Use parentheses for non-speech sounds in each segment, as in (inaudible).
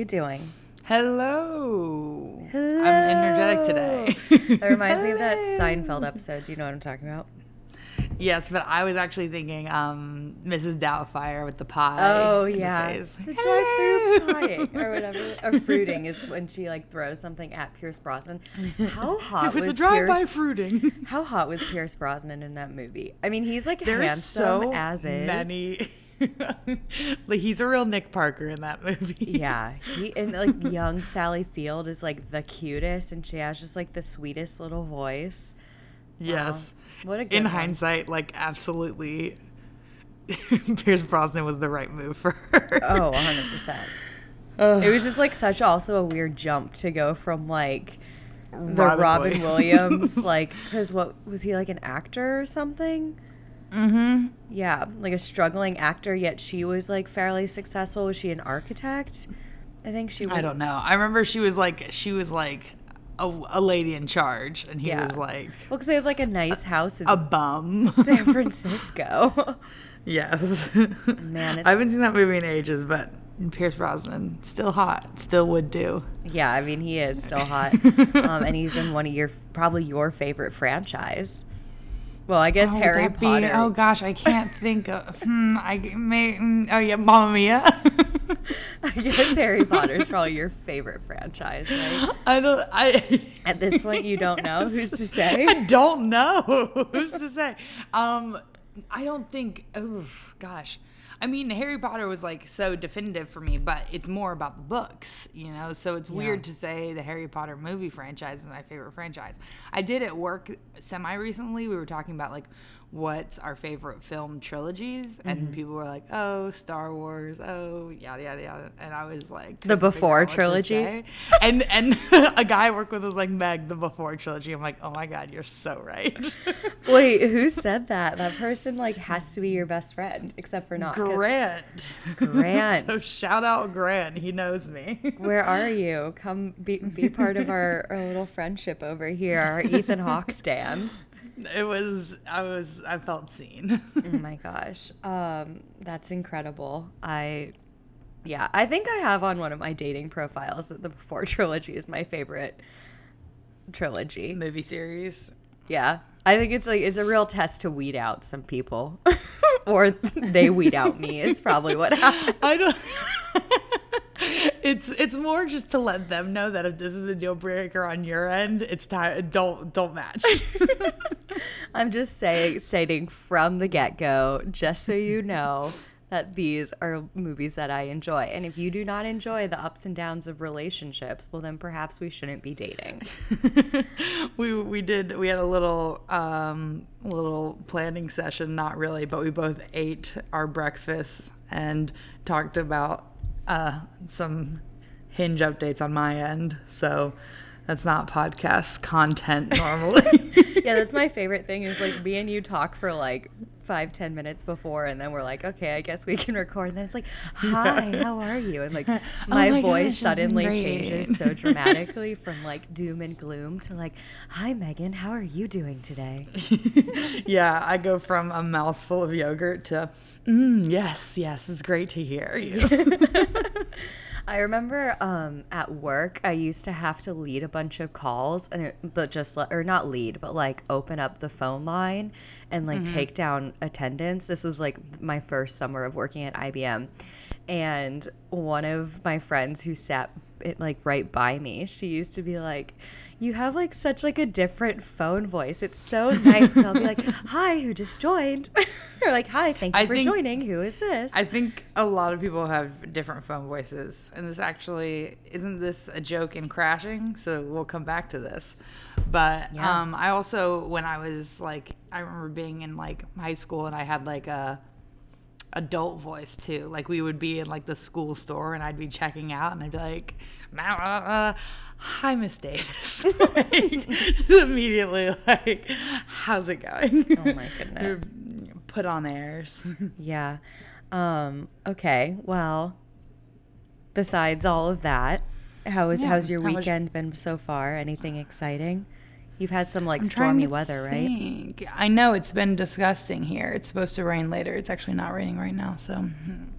Hi, how are you doing? Hello. Hello. I'm energetic today. That reminds me of that (laughs) Seinfeld episode. Do you know what I'm talking about? yes, but I was actually thinking um, Mrs. Doubtfire with the pie. Oh yeah, it's a drive-through pieing (laughs) or whatever. Or fruiting is when she like throws something at Pierce Brosnan. How (laughs) hot It was, was, a drive-by Pierce? fruiting. How hot was Pierce Brosnan in that movie? I mean, he's like There's handsome so as is. many. (laughs) like he's a real Nick Parker in that movie. Yeah, he and like (laughs) young Sally Field is like the cutest, and she has just like the sweetest little voice. Yes. What a good In one. hindsight, like absolutely, (laughs) Pierce Brosnan was the right move for her. Oh, 100%. (sighs) It was just like such also a weird jump to go from like the Robin Robin, Williams. Williams, like, because what was he like an actor or something? Mm-hmm. Yeah, like a struggling actor, yet she was like fairly successful. Was she an architect? I think she was. I don't know. I remember she was like she was like a, a lady in charge, and he Yeah. was like Well, because they have like a nice house in a bum. (laughs) San Francisco. (laughs) yes. Man, it's- I haven't seen that movie in ages, but Pierce Brosnan still hot, still would do. yeah, I mean he is still hot, (laughs) um, and he's in one of your probably your favorite franchise. Well, I guess Oh, Harry that be- Potter. oh gosh, I can't (laughs) think of. Hmm, I may. mm, Oh yeah, Mamma Mia. (laughs) I guess Harry Potter is (laughs) probably your favorite franchise, right? I don't. I. At this point, you don't know who's to say. I don't know who's to say. Um, I don't think. Oh gosh. I mean, Harry Potter was like so definitive for me, but it's more about the books, you know. So it's weird to say the Harry Potter movie franchise is my favorite franchise. I did at work semi recently. We were talking about like what's our favorite film trilogies, and mm-hmm. people were like, "Oh, Star Wars, oh, yada yada yada," and I was like, The Before out what to trilogy? and and (laughs) a guy I work with was like, "Meg, the Before trilogy." I'm like, "Oh my god, you're so right." (laughs) Wait, who said that? That person like has to be your best friend, except for not Grant. Grant. (laughs) so shout out Grant. He knows me. Where are you? Come be, be part of our, our little friendship over here, our Ethan Hawke stands. It was I was I felt seen. (laughs) Oh my gosh. Um, that's incredible. I yeah, I think I have on one of my dating profiles that the Before trilogy is my favorite trilogy. Movie series. Yeah. I think it's like it's a real test to weed out some people. (laughs) or they weed out me is probably what happened. (laughs) I don't It's it's more just to let them know that if this is a deal breaker on your end, it's time don't don't match. (laughs) I'm just saying stating from the get-go just so you know that these are movies that I enjoy. And if you do not enjoy the ups and downs of relationships, well then perhaps we shouldn't be dating. (laughs) we we did we had a little um little planning session not really but we both ate our breakfasts and talked about uh some hinge updates on my end so that's not podcast content normally. (laughs) Yeah, that's my favorite thing is like me and you talk for like five, ten minutes before and then we're like, okay, I guess we can record. And then it's like, (laughs) hi, how are you? And like (laughs) my, Oh my voice gosh, suddenly changes so (laughs) dramatically from like doom and gloom to like, hi, Megan, how are you doing today? yeah i go from a mouthful of yogurt to mm, yes yes it's great to hear you I remember um, at work, I used to have to lead a bunch of calls, and it, but just or not lead, but like open up the phone line and like take down attendance. This was like my first summer of working at IBM, and one of my friends who sat it like right by me, she used to be like. You have like such like a different phone voice. It's so nice. Cause I'll be like, (laughs) "Hi, who just joined?" (laughs) or like, "Hi, thank you I for think- joining. Who is this?" I think a lot of people have different phone voices, and this actually isn't this a joke in crashing. So we'll come back to this. But Yeah. um, I also, when I was like, I remember being in like high school, and I had like a adult voice too. Like we would be in like the school store, and I'd be checking out, and I'd be like, "Uh, "Hi, Miss Davis." (laughs) like, (laughs) immediately, like, "How's it going?" Oh my (laughs) goodness. Put on airs. Yeah. Um, okay. Well, besides all of that, how is Yeah, how's your how was- weekend been so far? Anything exciting? You've had some like trying stormy to weather, right? I know it's been disgusting here. It's supposed to rain later. It's actually not raining right now, so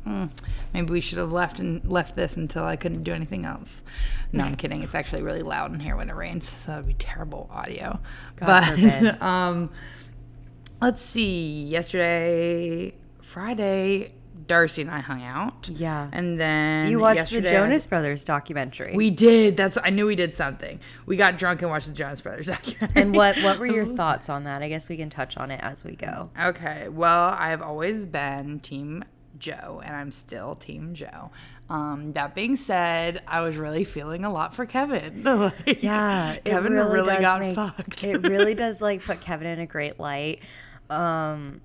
mm, maybe we should have left and left this until I couldn't do anything else. No, I'm kidding. It's actually really loud in here when it rains, so that'd be terrible audio. God but (laughs) um, let's see. Yesterday, Friday, Darcy and I hung out. Yeah. and then You watched the Jonas Brothers documentary. We did. That's. I knew we did something. We got drunk and watched the Jonas Brothers documentary. and what what were your (laughs) thoughts on that? I guess we can touch on it as we go. Okay. Well, I've always been Team Joe, and I'm still Team Joe. Um, that being said, I was really feeling a lot for Kevin. (laughs) Like, Yeah, Kevin really, does got make- fucked. it really does (laughs) like put Kevin in a great light. Um,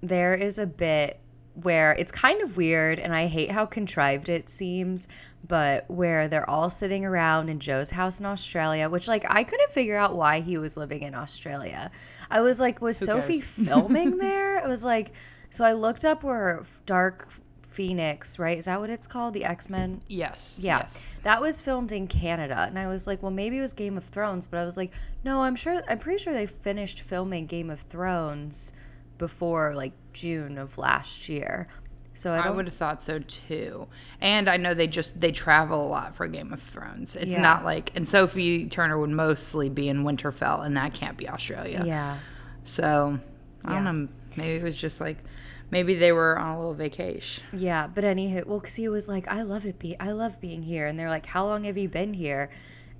there is a bit where it's kind of weird, and I hate how contrived it seems, but where they're all sitting around in Joe's house in Australia, which like I couldn't figure out why he was living in Australia. I was like, was Sophie cares? (laughs) filming there? It was like, so I looked up where Dark Phoenix, right? Is that what it's called? The X Men yes. yeah. Yes. That was filmed in Canada. And I was like, well, maybe it was Game of Thrones, but I was like, no, I'm sure I'm pretty sure they finished filming Game of Thrones before like June of last year. So I, I would have thought so too. And I know they just they travel a lot for Game of Thrones. It's Yeah. not like and Sophie Turner would mostly be in Winterfell, and that can't be Australia. Yeah. So I don't know. Maybe it was just like maybe they were on a little vacation. Yeah, but anywho, well, because he was like, I love it, be I love being here, and they're like, how long have you been here?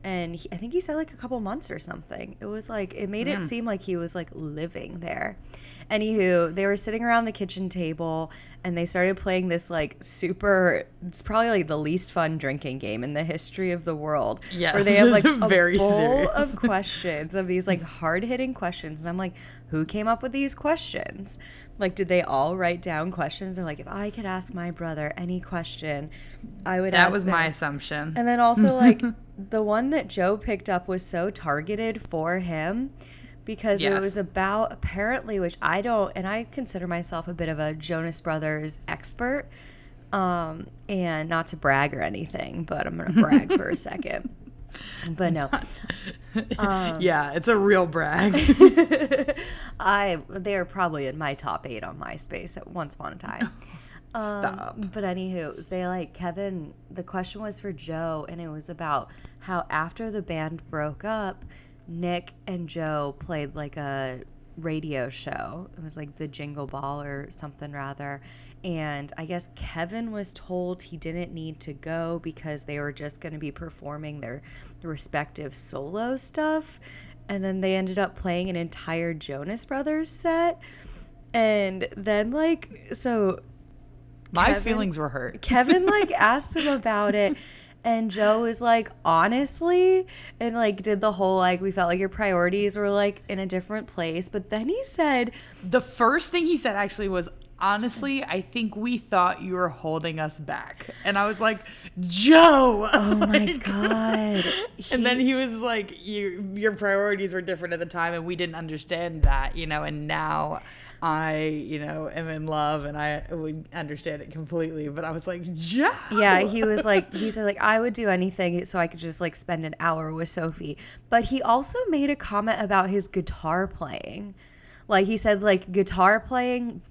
And he, I think he said like a couple months or something. It was like it made it hmm. seem like he was like living there. Anywho, they were sitting around the kitchen table and they started playing this like super. It's probably like the least fun drinking game in the history of the world. Yes, where they have (laughs) this like a very bowl serious. of (laughs) questions of these like hard hitting questions, and I'm like, who came up with these questions? Like, did they all write down questions? Or like, if I could ask my brother any question, I would. Ask. That was my assumption. And then also like (laughs) the one that Joe picked up was so targeted for him because it was about apparently which I don't and I consider myself a bit of a Jonas Brothers expert. Um and not to brag or anything, but I'm going (laughs) to brag for a second. But no. (laughs) Um, (laughs) yeah, it's a real brag. I they're probably in my top 8 on MySpace at once upon a time. Stop. Um, but anywho, they like Kevin. The question was for Joe, and it was about how after the band broke up, Nick and Joe played like a radio show. It was like the Jingle Ball or something rather. And I guess Kevin was told he didn't need to go because they were just going to be performing their respective solo stuff. And then they ended up playing an entire Jonas Brothers set. And then, like, so My Kevin- feelings were hurt. Kevin like (laughs) asked him about it and Joe was like honestly and like did the whole like we felt like your priorities were like in a different place but then he said The first thing he said actually was, honestly, I think we thought you were holding us back. And I was like, Joe. oh (laughs) my (laughs) god And then he was like, "You, your priorities were different at the time, and we didn't understand that, you know. And now, I, you know, am in love, and I would understand it completely. But I was like, Joe. yeah he was like he said like I would do anything so I could just like spend an hour with Sophie but he also made a comment about his guitar playing like he said like guitar playing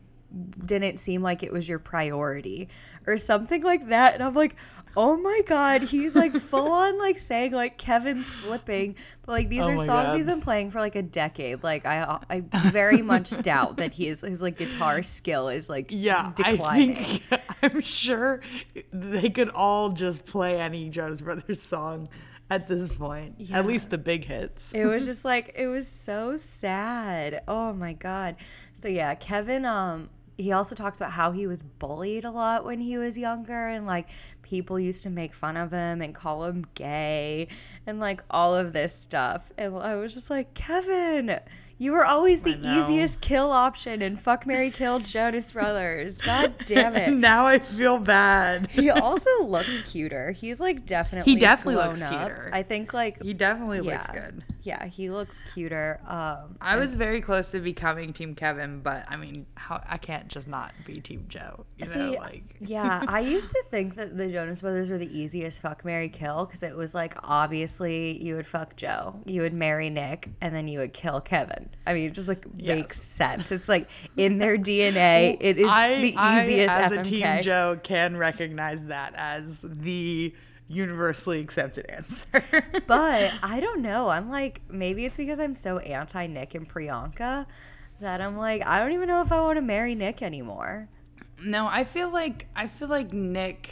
didn't seem like it was your priority or something like that and i'm like oh my god he's like full on like saying like kevin's slipping but like these Oh are songs God. he's been playing for like a decade like i i very much (laughs) doubt that he is his like guitar skill is like Yeah, declining I think (laughs) I'm sure they could all just play any Jonas Brothers song at this point. Yeah. At least the big hits. it was (laughs) just like it was so sad oh my god so yeah kevin um he also talks about how he was bullied a lot when he was younger and like people used to make fun of him and call him gay and like all of this stuff and i was just like kevin you were always the easiest kill option in fuck mary kill jonas brothers god (laughs) damn it now I feel bad. he (laughs) also looks cuter he's like definitely He definitely looks up. cuter. i think like He definitely looks good. Yeah, he looks cuter. Um, I was very close to becoming Team Kevin, but I mean, how I can't just not be Team Joe. You know, like (laughs) yeah, I used to think that the Jonas Brothers were the easiest fuck Mary kill because it was like obviously you would fuck Joe, you would marry Nick, and then you would kill Kevin. I mean, it just like makes sense. It's like in their DNA. It is the easiest I, as FMK. a Team Joe, can recognize that as the universally accepted answer. (laughs) but I don't know. I'm like, maybe it's because I'm so anti Nick and Priyanka that I'm like, I don't even know if I want to marry Nick anymore. no, I feel like I feel like Nick.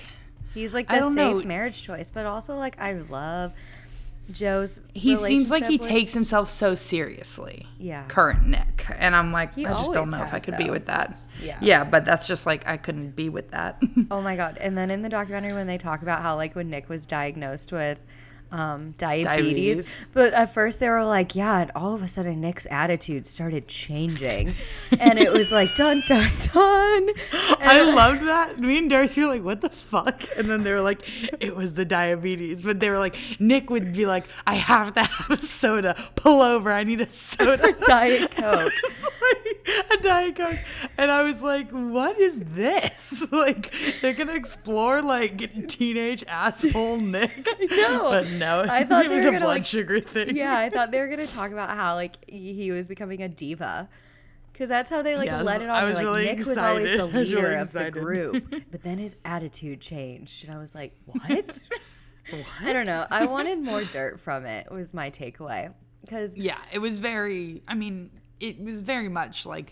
He's like I the don't safe know. marriage choice, but also like I love Joe's. He seems like he with- takes himself so seriously. Yeah. Current Nick, and I'm like, He I just don't know if I could be with that. Yeah. Yeah, but that's just like I couldn't be with that. (laughs) Oh my god! And then in the documentary, when they talk about how like when Nick was diagnosed with um, diabetes, Diabetes. but at first they were like, yeah, and all of a sudden Nick's attitude started changing, and it was like dun dun dun. (laughs) I loved that. Me and Darcy were like, what the fuck? And then they were like, it was the diabetes. But they were like, Nick would be like, I have to have a soda. Pull over. I need a soda. (laughs) Diet (laughs) Coke. Like a Diet Coke. And I was like, what is this? Like, they're going to explore, like, teenage asshole Nick. I know. But no, I (laughs) thought it was a blood like- sugar thing. Yeah, I thought (laughs) they were gonna talk about how like he was becoming a diva. Cause that's how they like Yes, let it I was Like really Nick was always the excited. (laughs) Leader really of the group, but then his attitude changed, and I was like, "What?" I don't know. I wanted more dirt from it. Was my takeaway. Because Yeah, it was very, I mean, it was very much like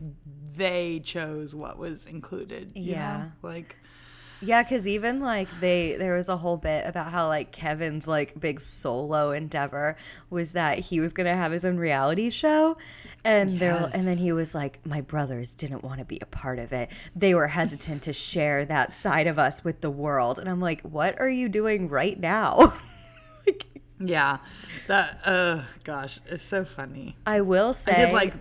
they chose what was included. you Yeah. know? Like, Yeah, because even like they, there was a whole bit about how like Kevin's like big solo endeavor was that he was gonna have his own reality show, and there, and then he was like, my brothers didn't want to be a part of it. They were hesitant to share that side of us with the world, and I'm like, what are you doing right now? (laughs) Like, yeah, that, uh, gosh, it's so funny. I will say, I did like,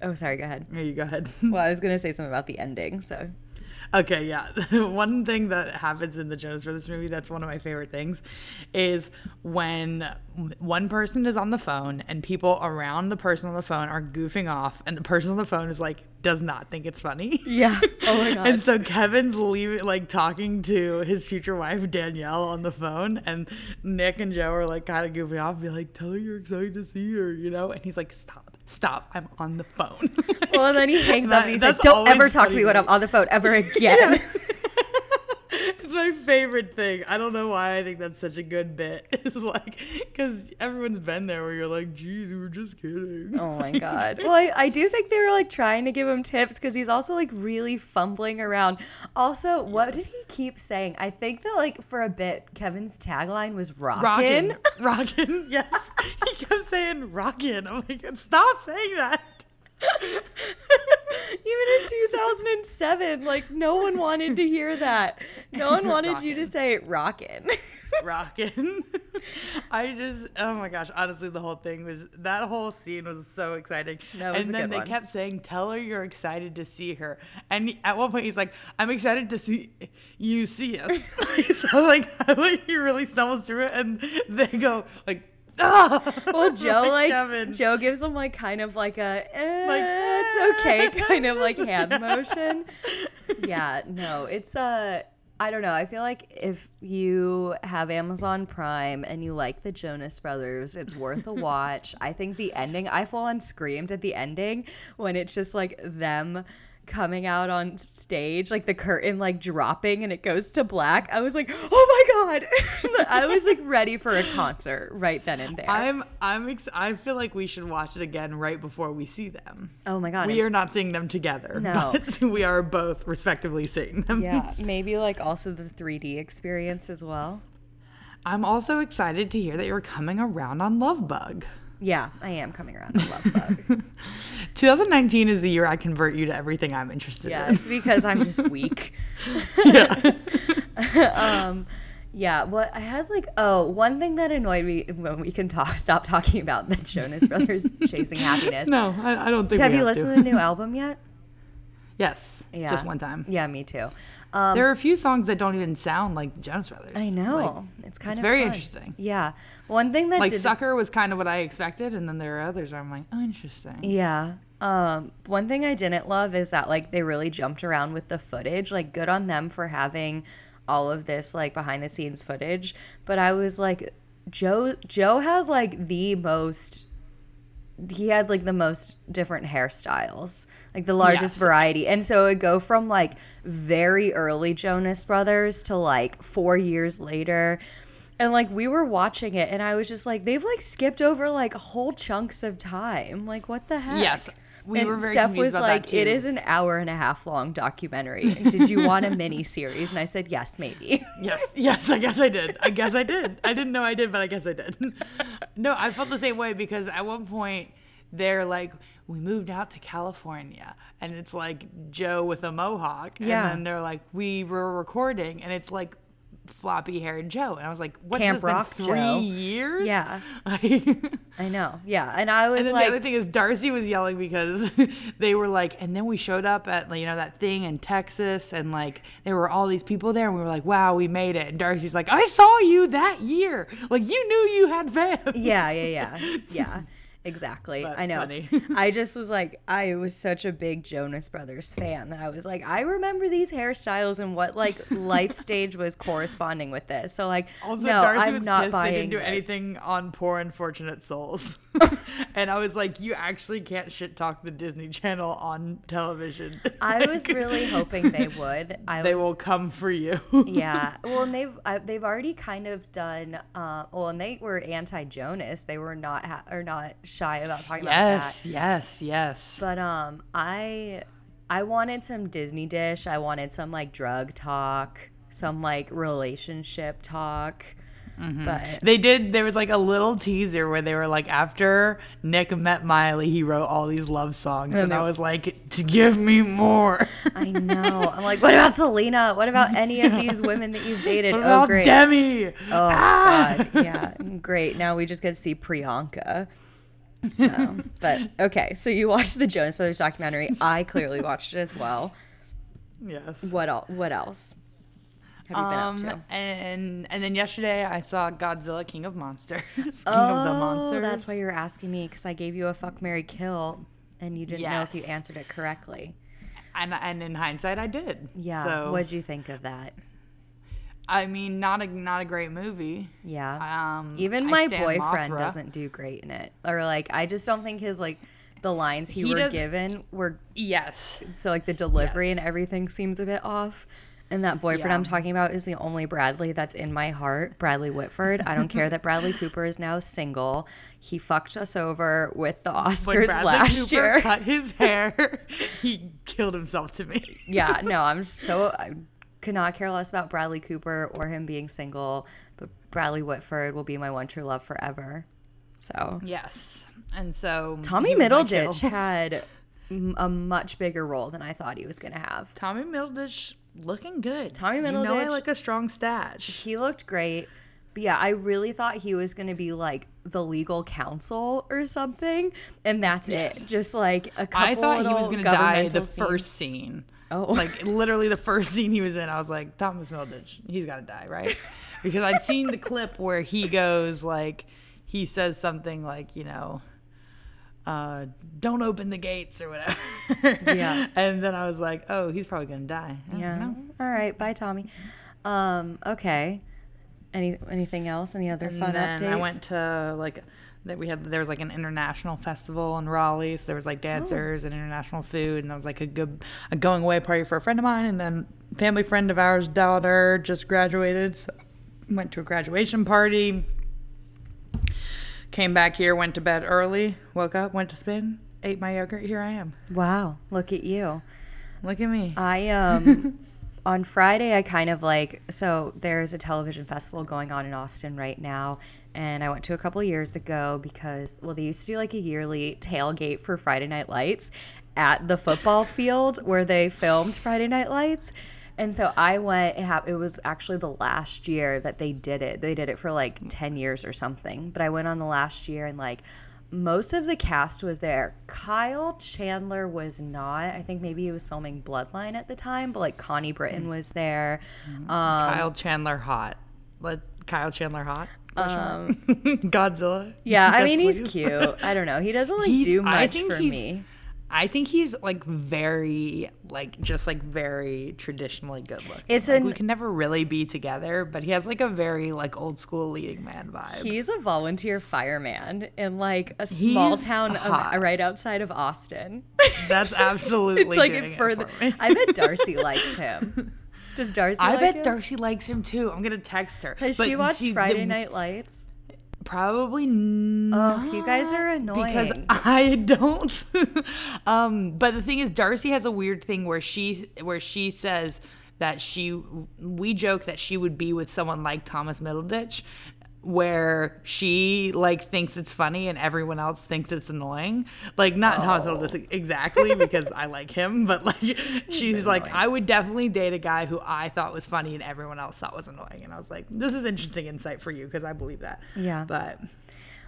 oh, sorry, go ahead. here you go ahead. Well, I was gonna say something about the ending, so Okay, yeah. (laughs) one thing that happens in the Jonas Brothers movie that's one of my favorite things is when one person is on the phone and people around the person on the phone are goofing off and the person on the phone is like does not think it's funny. yeah. Oh my (laughs) god. And so Kevin's leaving, like talking to his future wife Danielle on the phone, and Nick and Joe are like kind of goofing off, be like, "Tell her you're excited to see her," you know. And he's like, "Stop, stop! I'm on the phone." well, and then he (laughs) hangs up and he's like, "Don't ever talk to me when I'm on the phone ever (laughs) again." (laughs) it's my favorite thing. I don't know why I think that's such a good bit. (laughs) It's like because everyone's been there where you're like, "Geez, we were just kidding." Oh my (laughs) god. Well, I, I do think they were like trying to give him tips because he's also like really fumbling around. Also, what did he keep saying? I think that like for a bit, Kevin's tagline was "Rockin'." Rockin', rockin', yes. He kept saying rockin'. I'm like, stop saying that. (laughs) Even in 2007, like no one wanted to hear that. No one wanted you to Rockin'. say "rockin'." (laughs) rockin'. (laughs) I just, oh my gosh, honestly, the whole thing was, that whole scene was so exciting. Was and then they one. kept saying, tell her you're excited to see her. And at one point, he's like, I'm excited to see you see us. so, like, he really stumbles through it, and they go, like! (laughs) Well, (laughs) Joe like. Joe gives him like kind of like a eh, Like, it's okay (laughs) kind of like hand motion. Yeah, no, it's uh I don't know. I feel like if you have Amazon Prime and you like the Jonas Brothers, it's worth a watch. I think the ending, I full on screamed at the ending when it's just like them coming out on stage, like the curtain like dropping and it goes to black. I was like, oh my God. (laughs) I was like ready for a concert right then and there. I'm, I'm, ex- I feel like we should watch it again right before we see them. oh my God. We are not seeing them together, No. but (laughs) we are both respectively seeing them. yeah, maybe like also the 3D experience as well. I'm also excited to hear that you're coming around on Love Bug. Yeah, I am coming around to Love Bug. (laughs) 2019 is the year I convert you to everything I'm interested yeah, in. it's because I'm just weak. (laughs) yeah. (laughs) um, yeah, well, I had like oh one thing that annoyed me when we can talk stop talking about the Jonas Brothers chasing happiness. No, I, I don't think have we you have listened to. to the new album yet? Yes, Yeah, just one time. Yeah, me too. Um, There are a few songs that don't even sound like the Jonas Brothers. I know Like, It's kind It's of very fun. interesting. Yeah. One thing that Like did, Sucker was kind of what I expected, and then there are others where I'm like, oh, interesting. Yeah. Um, one thing I didn't love is that like they really jumped around with the footage. Like good on them for having all of this like behind the scenes footage. But I was like Joe Joe had like the most he had like the most different hairstyles, like the largest Yes. variety. And so it go from like very early Jonas Brothers to like four years later. And like we were watching it and I was just like, they've like skipped over like whole chunks of time. Like what the heck? Yes, we and were very Steph was like, "It is an hour and a half long documentary. Did you want a mini series?" And I said, "Yes, maybe." (laughs) Yes, yes, I guess I did. I guess I did. I didn't know I did, but I guess I did. (laughs) No, I felt the same way because at one point they're like, we moved out to California, and it's like Joe with a mohawk, Yeah. and then they're like, we were recording, and it's like floppy haired Joe, and I was like, what's Camp this been three Joe. years? Yeah. (laughs) I know. Yeah, and I was And then like, the other thing is Darcy was yelling because (laughs) they were like, and then we showed up at like, you know that thing in Texas, and like there were all these people there, and we were like, wow, we made it. And Darcy's like, I saw you that year, like you knew you had fans. "Yeah, yeah, yeah, yeah." (laughs) Exactly. But I know. (laughs) I just was like, I was such a big Jonas Brothers fan that I was like, I remember these hairstyles and what like (laughs) life stage was corresponding with this. So like, Also, no, Darcy I'm was not pissed buying they didn't do this. anything on Poor Unfortunate Souls. (laughs) and I was like, you actually can't shit talk the Disney Channel on television. I was really hoping they would. I they was, will come for you. yeah well and they've uh, they've already kind of done uh well and they were anti-jonas they were not ha- or not shy about talking about yes, that yes, yes. Yes. But um i i wanted some disney dish i wanted some like drug talk some like relationship talk Mm-hmm. but They did. There was like a little teaser where they were like, after Nick met Miley, he wrote all these love songs, and I was like, to give me more. i know i'm like (laughs) what about selena what about any of these women that you've dated what oh great Demi? Oh Ah! god, yeah, great. Now we just get to see Priyanka. No, but okay, so you watched the Jonas Brothers documentary. (laughs) I clearly watched it as well. Yes. What else? What else have you been Um, up to? and and then yesterday I saw Godzilla King of Monsters. (laughs) King oh, of the Monsters. that's why you were asking me because I gave you a fuck, Mary kill, and you didn't know if you answered it correctly. And and in hindsight, I did. Yeah. So What'd you think of that? I mean, not a not a great movie. Yeah. Um, Even my boyfriend Mothra. doesn't do great in it, or like I just don't think his like the lines he, He were given were Yes. so like the delivery Yes. and everything seems a bit off. And that boyfriend Yeah. I'm talking about is the only Bradley that's in my heart, Bradley Whitford. I don't care that (laughs) Bradley Cooper is now single. He fucked us over with the Oscars last Cooper year. cut his hair, (laughs) he killed himself to me. yeah, no, I'm so I could not care less about Bradley Cooper or him being single, but Bradley Whitford will be my one true love forever. So Yes. And so Tommy he was my. Middleditch (laughs) had a much bigger role than I thought he was going to have. Tommy Middleditch looking good. Tommy You know I like a strong stash. He looked great. But yeah, I really thought he was going to be like the legal counsel or something. And that's Yes. it. Just like a couple I thought he was going to die the scenes. first scene. Oh. Like literally the first scene he was in, I was like, Thomas Middleditch, he's got to die, right? (laughs) Because I'd seen the clip where he goes like, he says something like, you know, uh, don't open the gates or whatever. Yeah. (laughs) And then I was like, oh, he's probably going to die. I Yeah. All right. Bye, Tommy. Um, okay. Any anything else? Any other And fun then updates? I went to like that we had there was like an international festival in Raleigh, so there was like dancers and international food, and that was like a good a going away party for a friend of mine, and then family friend of ours daughter just graduated, so went to a graduation party. Came back here, went to bed early, woke up, went to spin, ate my yogurt. Here I am. Wow. Look at you. Look at me. I um (laughs) on Friday I kind of like so there's a television festival going on in Austin right now and I went to a couple years ago because well they used to do like a yearly tailgate for Friday Night Lights at the football (laughs) field where they filmed Friday Night Lights. And so I went. It, hap- it was actually the last year that they did it. They did it for like mm. ten years or something. But I went on the last year, and like most of the cast was there. Kyle Chandler was not. I think maybe he was filming Bloodline at the time, but like Connie Britton was there. Um, Kyle Chandler hot. Let Kyle Chandler hot? Um, (laughs) Godzilla. yeah, I Yes, mean he's please. cute. I don't know. He doesn't like He's- do I much think for he's- me. I think he's like very like just like very traditionally good looking. It's like, an- we can never really be together, but he has like a very like old school leading man vibe. He's a volunteer fireman in like a small He's town of, uh, right outside of Austin. That's (laughs) absolutely it's like it further. I bet Darcy likes him. (laughs) Does Darcy? I like bet him? Darcy likes him too. I'm gonna text her. Has But she watched see, the- Friday Night Lights? Probably not. Oh, you guys are annoying. because I (laughs) don't. um, but the thing is, Darcy has a weird thing where she where she says that she we joke that she would be with someone like Thomas Middleditch, where she like thinks it's funny and everyone else thinks it's annoying. Like not Oh. Middleditch exactly because I like him, (laughs) but like she's like I would definitely date a guy who I thought was funny and everyone else thought was annoying. And I was like, this is interesting insight for you because I believe that. Yeah. But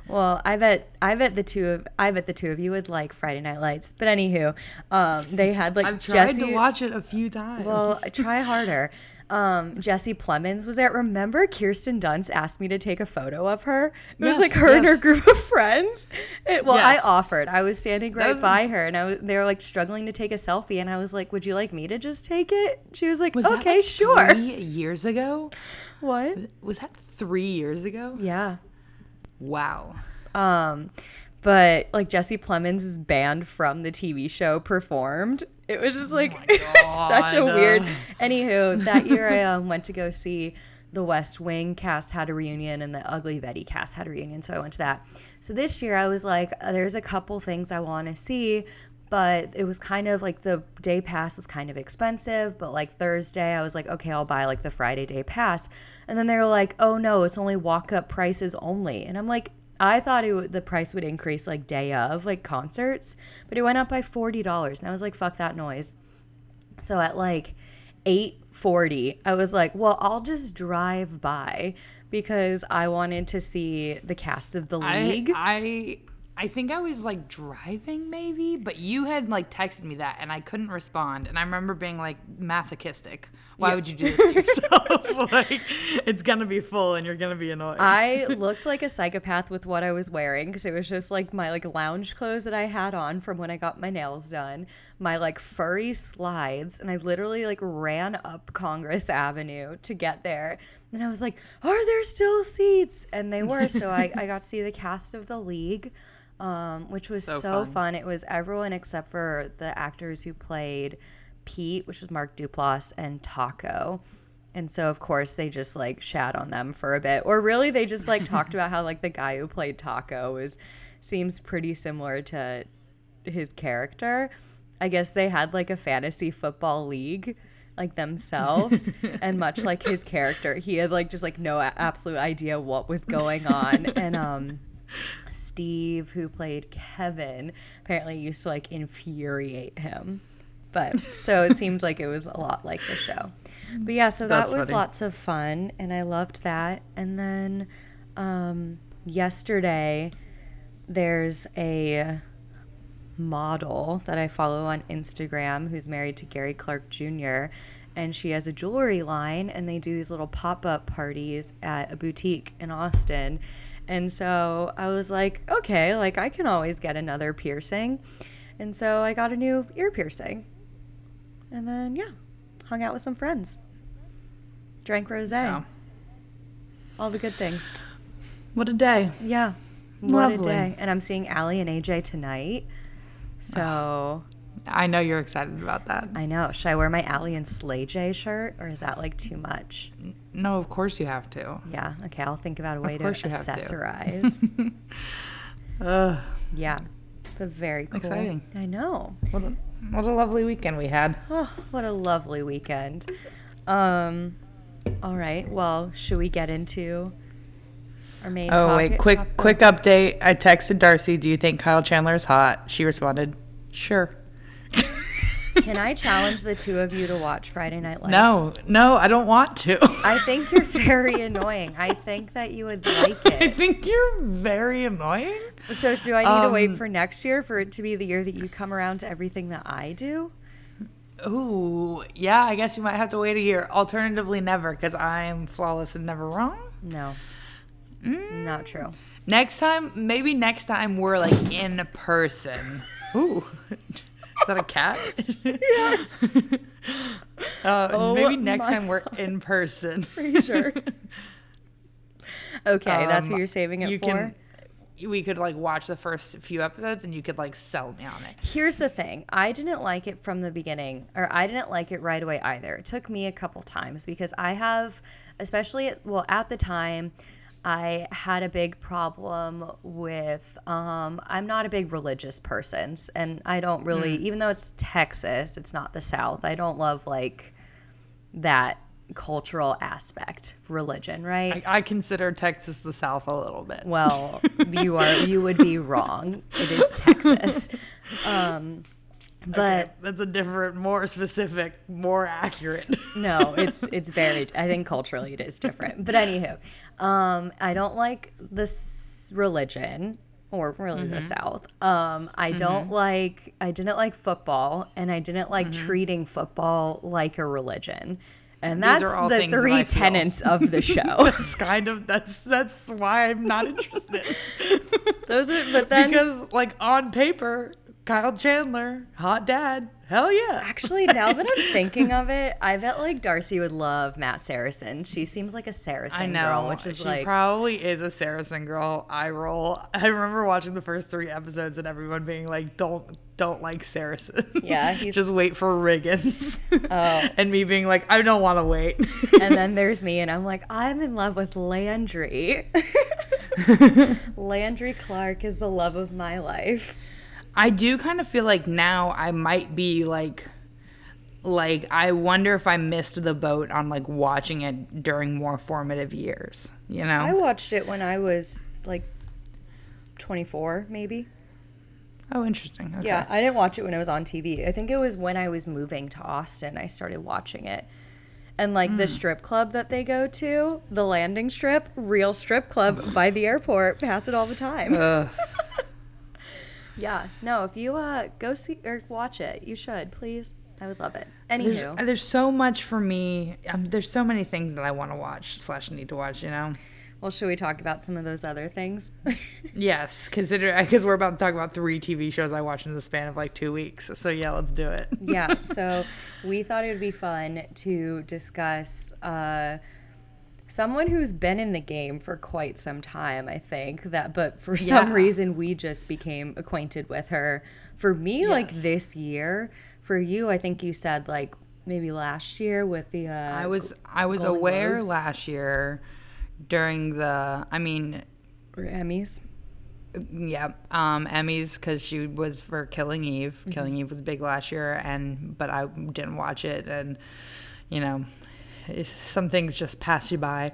Well, I bet I bet the two of I bet the two of you would like Friday Night Lights. But anywho, um, they had like I've tried Jesse. to watch it a few times. Well, try harder. (laughs) Um, Jesse Plemons was there. Remember, Kirsten Dunst asked me to take a photo of her. It was like her and her group of friends. It, well, Yes. I offered. I was standing right was- by her, and I was. They were like struggling to take a selfie, and I was like, "Would you like me to just take it?" She was like, Was that, "Okay, like, sure." Three years ago? What? Was that three years ago? Yeah. Wow. Um, but like Jesse Plemons' band from the TV show performed. It was just like (laughs) such a weird. Anywho, that year I (laughs) um, went to go see the West Wing cast had a reunion and the Ugly Betty cast had a reunion, so I went to that. So this year I was like, uh, there's a couple things I want to see. But it was kind of like the day pass was kind of expensive. But like Thursday, I was like, okay, I'll buy like the Friday day pass. And then they were like, oh no, it's only walk up prices only. And I'm like, I thought it would, the price would increase like day of like concerts, but it went up by forty dollars, and I was like, "Fuck that noise." So at like eight forty, I was like, "Well, I'll just drive by because I wanted to see the cast of the league." I I think I was like driving maybe, but you had like texted me that and I couldn't respond. And I remember being like masochistic. Why would you do this to (laughs) yourself? (laughs) like it's gonna be full and you're gonna be annoyed. I (laughs) looked like a psychopath with what I was wearing because it was just like my like lounge clothes that I had on from when I got my nails done, my like furry slides, and I literally like ran up Congress Avenue to get there. And I was like, "Are there still seats?" And they were, so I, I got to see the cast of the league, um, which was so, So fun. fun. It was everyone except for the actors who played Pete, which was Mark Duplass, and Taco. And so of course they just like shat on them for a bit. Or really they just like talked about how like the guy who played Taco was seems pretty similar to his character. I guess they had like a fantasy football league like themselves (laughs) and much like his character he had like just like no absolute idea what was going on and um Steve who played Kevin apparently used to like infuriate him. But so it seemed like it was a lot like the show. But yeah so that That's was funny. lots of fun and i loved that. And then um yesterday there's a model that i follow on instagram who's married to gary clark jr and she has a jewelry line and they do these little pop-up parties at a boutique in austin and so i was like okay like i can always get another piercing and so i got a new ear piercing and then yeah, hung out with some friends, drank rosé, Wow. all the good things. What a day. Yeah, what a Lovely. day! And I'm seeing Aly and AJ tonight, so I know you're excited about that. I know. Should I wear my Aly and Slay J shirt, or is that like too much? No, of course you have to. Yeah. Okay, I'll think about a way to to. accessorize. (laughs) Ugh, yeah, but very cool. Exciting. I know. what a what a lovely weekend we had. Oh, what a lovely weekend. Um, all right. Well, should we get into our main Oh topic? wait, quick topic? quick update. I texted Darcy, "Do you think Kyle Chandler is hot?" She responded, "Sure." Can I challenge the two of you to watch Friday Night Lights? No, no, I don't want to. I think you're very annoying. I think that you would like (laughs) it. I think you're very annoying. So, do I need to wait Um, for next year for it to be the year that you come around to everything that I do? Ooh, yeah, I guess you might have to wait a year. Alternatively, never, because I am flawless and never wrong. No. Mm. Not true. Next time, maybe next time we're like in person. Ooh. (laughs) Is that a cat? (laughs) yes. Uh, Oh maybe next time we're in person. (laughs) Pretty sure. (laughs) okay, that's Um, what you're saving it you for. can. We could like watch the first few episodes, and you could like sell me on it. Here's the thing. I didn't like it from the beginning, or I didn't like it right away either. It took me a couple times because I have, especially, at, well, at the time, I had a big problem with, um, I'm not a big religious person. And I don't really, even though it's Texas, it's not the South, I don't love like that cultural aspect, religion, right? I, I consider Texas the South a little bit. Well, you are you would be (laughs) wrong. It is Texas. (laughs) Um, but Okay, that's a different, more specific, more accurate. (laughs) no, it's it's very. I think culturally it is different. But anywho, um, I don't like this religion or really the South. Um, I don't like. I didn't like football, and I didn't like treating football like a religion. And that's the that three I tenets of the (laughs) show. that's kind of that's that's why I'm not interested. (laughs) Those are, but then because like on paper, Kyle Chandler, hot dad, hell yeah. Actually, now that I'm (laughs) thinking of it, I bet like Darcy would love Matt Saracen. She seems like a Saracen I know, girl, which is she like probably is a Saracen girl. I roll. I remember watching the first three episodes and everyone being like, "Don't, don't like Saracen." Yeah, (laughs) he's- just wait for Riggins. Oh. (laughs) and me being like, "I don't want to wait." and then there's me, and I'm like, I'm in love with Landry. Landry Clark is the love of my life. I do kind of feel like now I might be like like I wonder if I missed the boat on like watching it during more formative years, you know? I watched it when I was like 24, maybe. oh, interesting. Okay. Yeah, I didn't watch it when it was on TV. I think it was when I was moving to Austin I started watching it. And like Hmm. the strip club that they go to, the landing strip, real strip club by the airport, pass it all the time. (laughs) Yeah, no, if you uh go see or watch it, you should, please. I would love it. There's, Anywho, there's so much for me. Um, there's so many things that I want to watch slash need to watch. You know. well, should we talk about some of those other things? (laughs) Yes, consider because we're about to talk about three TV shows I watched in the span of like two weeks. So yeah, let's do it. yeah, (laughs) so we thought it would be fun to discuss uh, someone who's been in the game for quite some time, I think, that but for some reason we just became acquainted with her. For me, like this year. For you, I think you said like maybe last year with the uh I was I was Golden aware Globes? last year during the I mean or Emmys. yeah um Emmys because she was for Killing Eve. Killing Eve was big last year and but I didn't watch it and you know it's- some things just pass you by.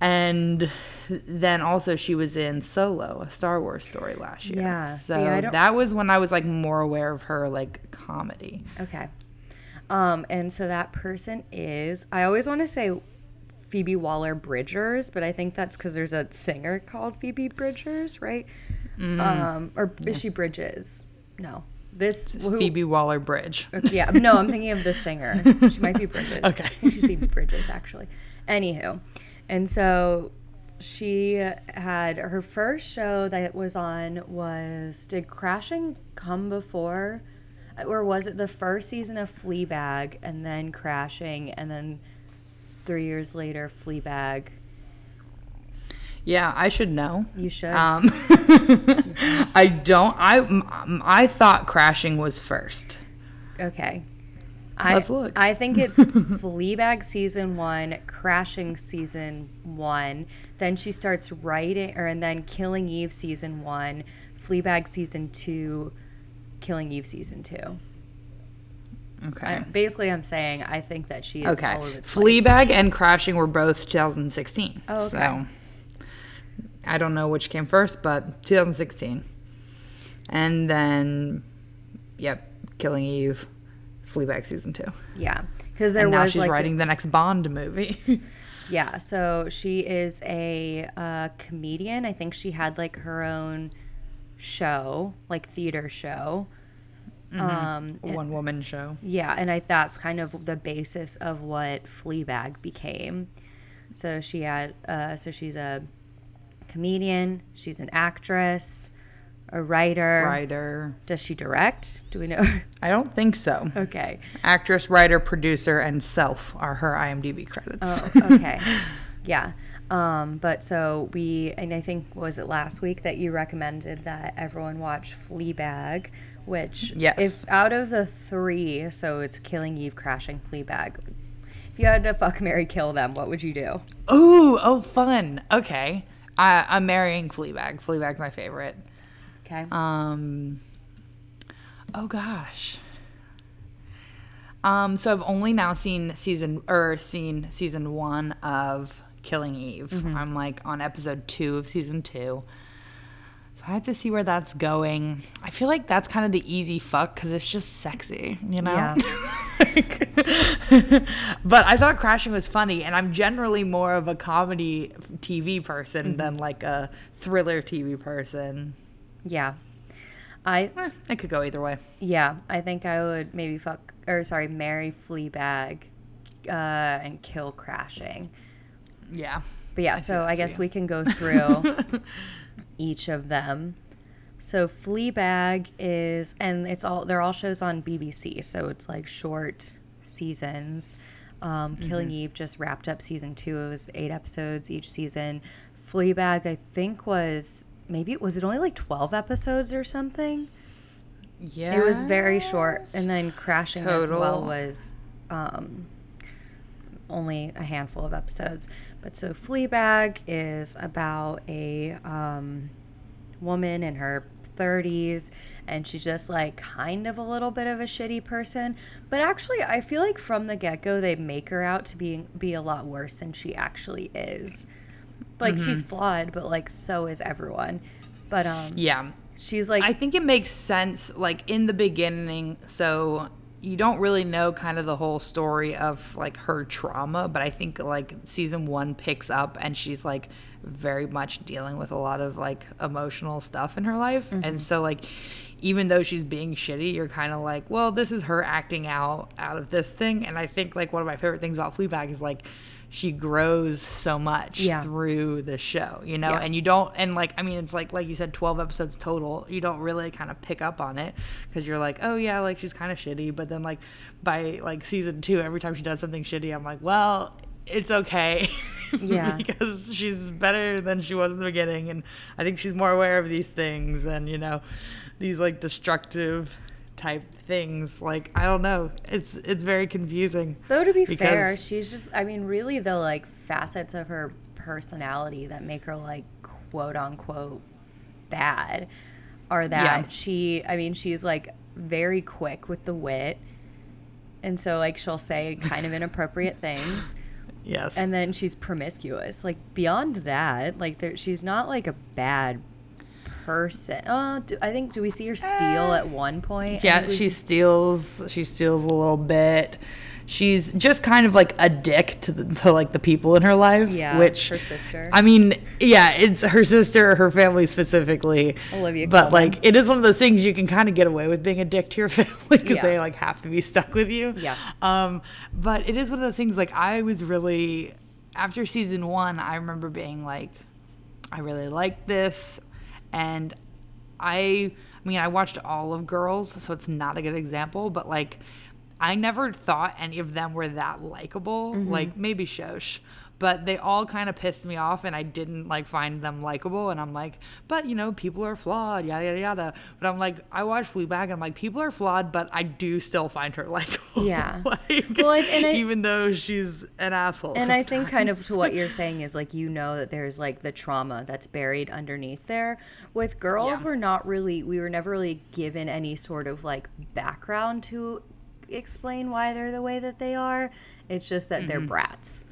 And then also she was in Solo, a Star Wars story last year. Yeah, So don't- that was when I was like more aware of her like comedy. Okay. Um, and so that person is, I always want to say Phoebe Waller Bridgers, but I think that's because there's a singer called Phoebe Bridgers, right? Mm-hmm. Um, or is she Bridges? No. This who- Phoebe Waller Bridge. Yeah, no, I'm thinking of the singer. (laughs) She might be Bridges. Okay. She's Phoebe Bridges, actually. Anywho, and so she had her first show that was on was did Crashing come before, or was it the first season of Fleabag and then Crashing and then three years later Fleabag? Yeah, I should know. You should. Um, (laughs) I don't. I I thought crashing was first. Okay. I, Let's look. I think it's (laughs) Fleabag season one, Crashing season one. Then she starts writing, or and then Killing Eve season one, Fleabag season two, Killing Eve season two. Okay. I, basically, I'm saying I think that she is okay. all over the place. Fleabag and crashing were both 2016. Oh, okay. So I don't know which came first, but 2016. And then, yep, Killing Eve, Fleabag season two. Yeah, because there and now she's like writing the next Bond movie. (laughs) Yeah, so she is a uh, comedian. I think she had like her own show, like theater show. Um, A one woman show. yeah, and I that's kind of the basis of what Fleabag became. So she had, uh, so she's a comedian, she's an actress, a writer. Writer. Does she direct? Do we know? (laughs) I don't think so. okay. Actress, writer, producer, and self are her IMDb credits. Oh, okay. (laughs) yeah. Um, but so we, and I think was it last week that you recommended that everyone watch Fleabag, which Yes. if out of the three, so it's Killing Eve, Crashing, Fleabag. If you had to fuck, Mary, kill them, what would you do? Ooh, oh, fun. Okay. I, I'm marrying Fleabag. Fleabag's my favorite. Okay. Um. Oh gosh. Um. So I've only now seen season or seen season one of Killing Eve. I'm like on episode two of season two. I have to see where that's going. I feel like that's kind of the easy fuck because it's just sexy, you know. Yeah. (laughs) but I thought Crashing was funny, and I'm generally more of a comedy TV person than like a thriller TV person. yeah. I Eh, it could go either way. yeah, I think I would maybe fuck or sorry, marry Fleabag, uh, and kill Crashing. Yeah. But yeah, see so I guess you. we can go through (laughs) each of them. So Fleabag is, and it's all they're all shows on BBC, so it's like short seasons. Um, Killing Mm-hmm. Eve just wrapped up season two. It was eight episodes each season. Fleabag, I think, was maybe was it only like twelve episodes or something? Yeah. It was very short, and then Crashing as well was um, only a handful of episodes. But so Fleabag is about a um, woman in her 30s, and she's just like kind of a little bit of a shitty person. But actually, I feel like from the get go, they make her out to be be a lot worse than she actually is. Like she's flawed, but like so is everyone. But um, Yeah. she's like I think it makes sense, like in the beginning. So you don't really know kind of the whole story of like her trauma, but I think like season one picks up and she's like very much dealing with a lot of like emotional stuff in her life. Mm-hmm. And so, like, even though she's being shitty, you're kind of like, well, this is her acting out out of this thing. And I think like one of my favorite things about Fleabag is like, she grows so much Yeah. through the show, you know, Yeah. and you don't, and like, I mean, it's like, like you said, 12 episodes total. You don't really kind of pick up on it because you're like, oh yeah, like she's kind of shitty. But then, like, by like season two, every time she does something shitty, I'm like, well, it's okay. (laughs) Yeah. because she's better than she was in the beginning. And I think she's more aware of these things and, you know, these like destructive type things. Like, I don't know. It's, it's very confusing. Though to be fair, she's just I mean really the like facets of her personality that make her like quote unquote bad are that Yeah. she I mean she's like very quick with the wit and so like she'll say kind of (laughs) inappropriate things Yes. and then she's promiscuous like beyond that like there, she's not like a bad person oh do, i think do we see her steal at (sighs) one point Yeah, she steals. She steals a little bit. She's just kind of like a dick to the, to like the people in her life. yeah which her sister I mean, yeah, it's her sister, her family specifically. Olivia But Colman. like, it is one of those things you can kind of get away with being a dick to your (laughs) family because Yeah. they like have to be stuck with you. Yeah. Um, but it is one of those things. Like, I was really after season one, I remember being like, I really like this, and I, I mean, I watched all of Girls, so it's not a good example, but like, I never thought any of them were that likable. Mm-hmm. Like maybe Shosh, but they all kind of pissed me off, and I didn't like find them likable. And I'm like, but you know, people are flawed, yada yada yada. But I'm like, I watch Fleabag, and I'm like, people are flawed, but I do still find her (laughs) likable. Yeah. (laughs) like, Well, I- even though she's an asshole. and I think kind of to what (laughs) you're saying is like you know that there's like the trauma that's buried underneath there. With girls, Yeah. we're not really we were never really given any sort of like background to explain why they're the way that they are. It's just that they're mm-hmm. brats,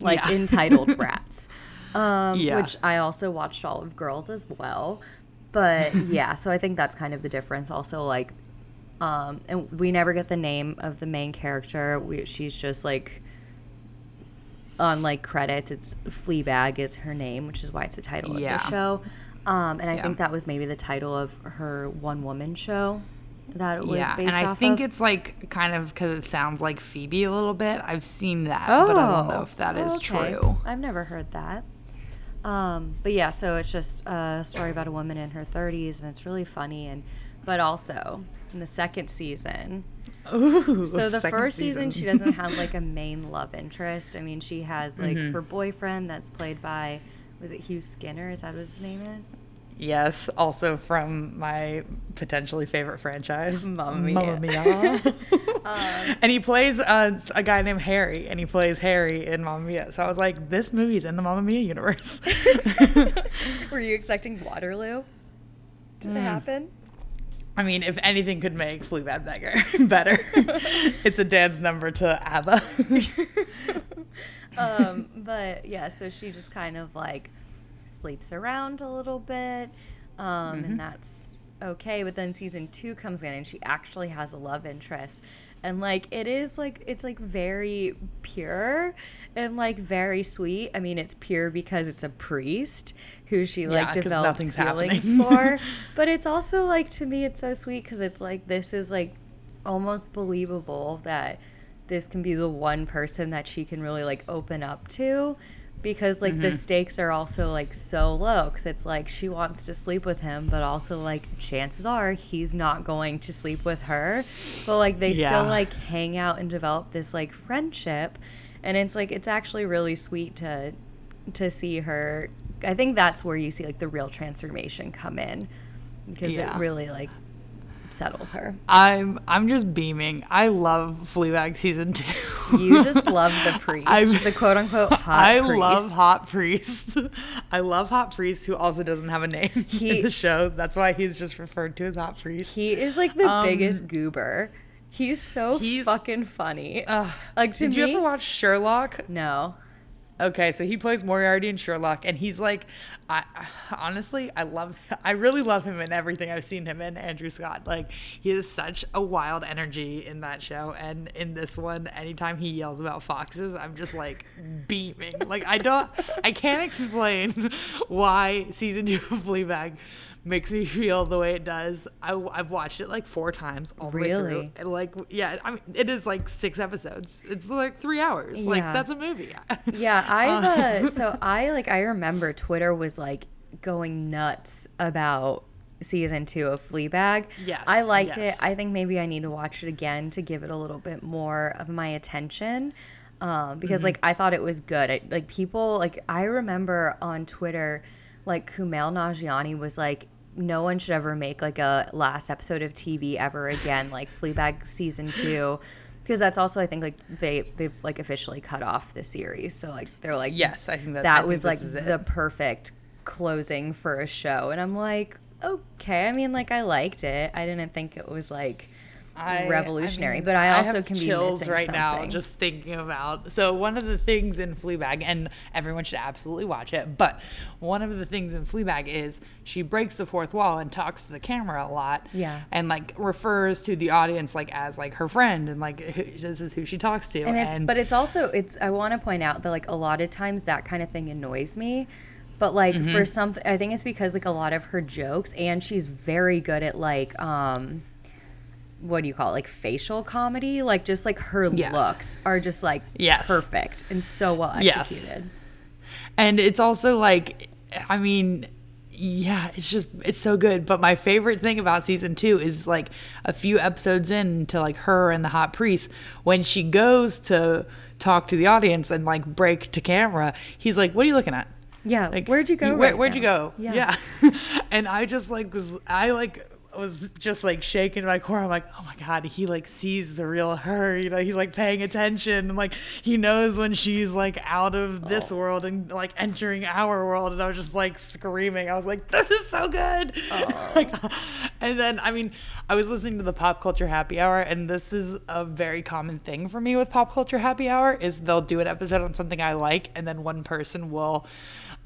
like. Yeah. entitled (laughs) brats. Um, Yeah. Which I also watched all of Girls as well. But (laughs) yeah, so I think that's kind of the difference. Also, like, um, and we never get the name of the main character. We, she's just like on like credits, it's Fleabag is her name, which is why it's the title Yeah. of the show. Um, and I Yeah. think that was maybe the title of her one woman show that it was yeah, based and I off think of? it's like kind of because it sounds like Phoebe a little bit. I've seen that, but I don't know if that is Oh, okay. true. I've never heard that. Um, but yeah, so it's just a story about a woman in her 30s, and it's really funny. And but also in the second season, (laughs) Ooh, so the second first season. she doesn't have (laughs) like a main love interest. I mean, she has like Mm-hmm. her boyfriend that's played by was it Hugh Skinner? Is that what his name is? Yes, also from my potentially favorite franchise, Mamma Mia. Mamma Mia. (laughs) and he plays uh, a guy named Harry, and he plays Harry in Mamma Mia. So I was like, this movie's in the Mamma Mia universe. (laughs) Were you expecting Waterloo to Mm. happen? I mean, if anything could make Fleabag (laughs) better, better, it's a dance number to ABBA. um, but yeah, so she just kind of like sleeps around a little bit, um, and that's okay. But then season two comes in, and she actually has a love interest, and like it is like it's like very pure and like very sweet. I mean, it's pure because it's a priest who she like develops feelings for, (laughs) but it's also like to me, it's so sweet because it's like this is like almost believable that this can be the one person that she can really like open up to because like Mm-hmm. the stakes are also like so low because it's like she wants to sleep with him but also like chances are he's not going to sleep with her but like they Yeah. still like hang out and develop this like friendship and it's like it's actually really sweet to to see her i think that's where you see like the real transformation come in because Yeah. it really like settles her I'm I'm just beaming. I love Fleabag season two. You just love the (laughs) priest, I'm- the (laughs) quote unquote hot I priest. love Hot Priest. (laughs) I love Hot Priest, who also doesn't have a name He- in the show. That's why he's just referred to as Hot Priest. He is like the Um, biggest goober. He's so he's- fucking funny. Ugh. like Did me, you ever watch Sherlock? no. Okay, so he plays Moriarty in Sherlock, and he's like, I honestly, I love, I really love him in everything I've seen him in. Andrew Scott, like, he has such a wild energy in that show, and in this one, anytime he yells about foxes, I'm just like beaming. Like, I don't, I can't explain (laughs) why season two of Fleabag makes me feel the way it does. I, have watched it like four times all the way through. Really? Like, yeah, I mean, it is like six episodes. It's like three hours. Like, Yeah. that's a movie. (laughs) Yeah, I uh, so I like I remember Twitter was like going nuts about season two of Fleabag. Yes, I liked yes. it. I think maybe I need to watch it again to give it a little bit more of my attention. Um, because Mm-hmm. like I thought it was good. I, like people like I remember on Twitter, like Kumail Nanjiani was like, no one should ever make like a last episode of TV ever again, like Fleabag season (laughs) two. Because that's also I think like they they've like officially cut off the series. So like they're like Yes, I think that- that think was like the perfect closing for a show. And I'm like, okay. I mean, like I liked it. I didn't think it was like I- revolutionary, mean, but I also have can be chills right now just thinking about. So one of the things in Fleabag, and everyone should absolutely watch it, but one of the things in Fleabag is she breaks the fourth wall and talks to the camera a lot. Yeah. and like refers to the audience like as like her friend, and like who, this is who she talks to. and it's but it's also it's I want to point out that like a lot of times that kind of thing annoys me. But like Mm-hmm. for some, I think it's because like a lot of her jokes, and she's very good at like um, what do you call it, like facial comedy? Like just like her Yes. looks are just like Yes. perfect and so well Yes. executed. and it's also like i mean yeah it's just it's so good but my favorite thing about season two is like a few episodes in to like her and the hot priest when she goes to talk to the audience and like break to camera he's like what are you looking at Yeah, like where'd you go? where, right where'd you go Yeah. (laughs) yeah, and i just like was i like was just like shaking my core. I'm like, oh my god, he like sees the real her. You know, he's like paying attention. And, like he knows when she's like out of this world and like entering our world. And I was just like screaming. I was like, this is so good. (laughs) like, and then I mean, I was listening to the Pop Culture Happy Hour, and this is a very common thing for me with Pop Culture Happy Hour is they'll do an episode on something I like, and then one person will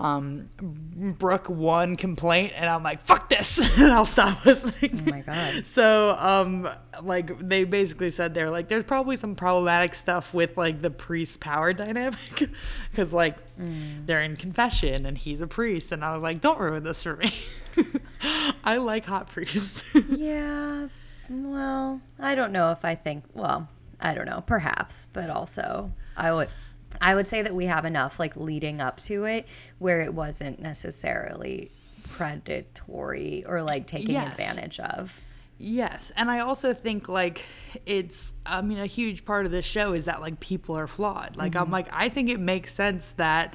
um brook one complaint and i'm like fuck this (laughs) and i'll stop (laughs) listening Oh my God. (laughs) so um like they basically said they're like there's probably some problematic stuff with like the priest power (laughs) dynamic because like Mm. they're in confession and he's a priest and i was like don't ruin this for me (laughs) i like hot priests. Yeah. Well, I don't know if I think. Well, I don't know. Perhaps, but also I would. I would say that we have enough like leading up to it where it wasn't necessarily predatory or like taking Yes. advantage of. Yes, and I also think like it's I mean a huge part of this show is that like people are flawed. Like I'm like I think it makes sense that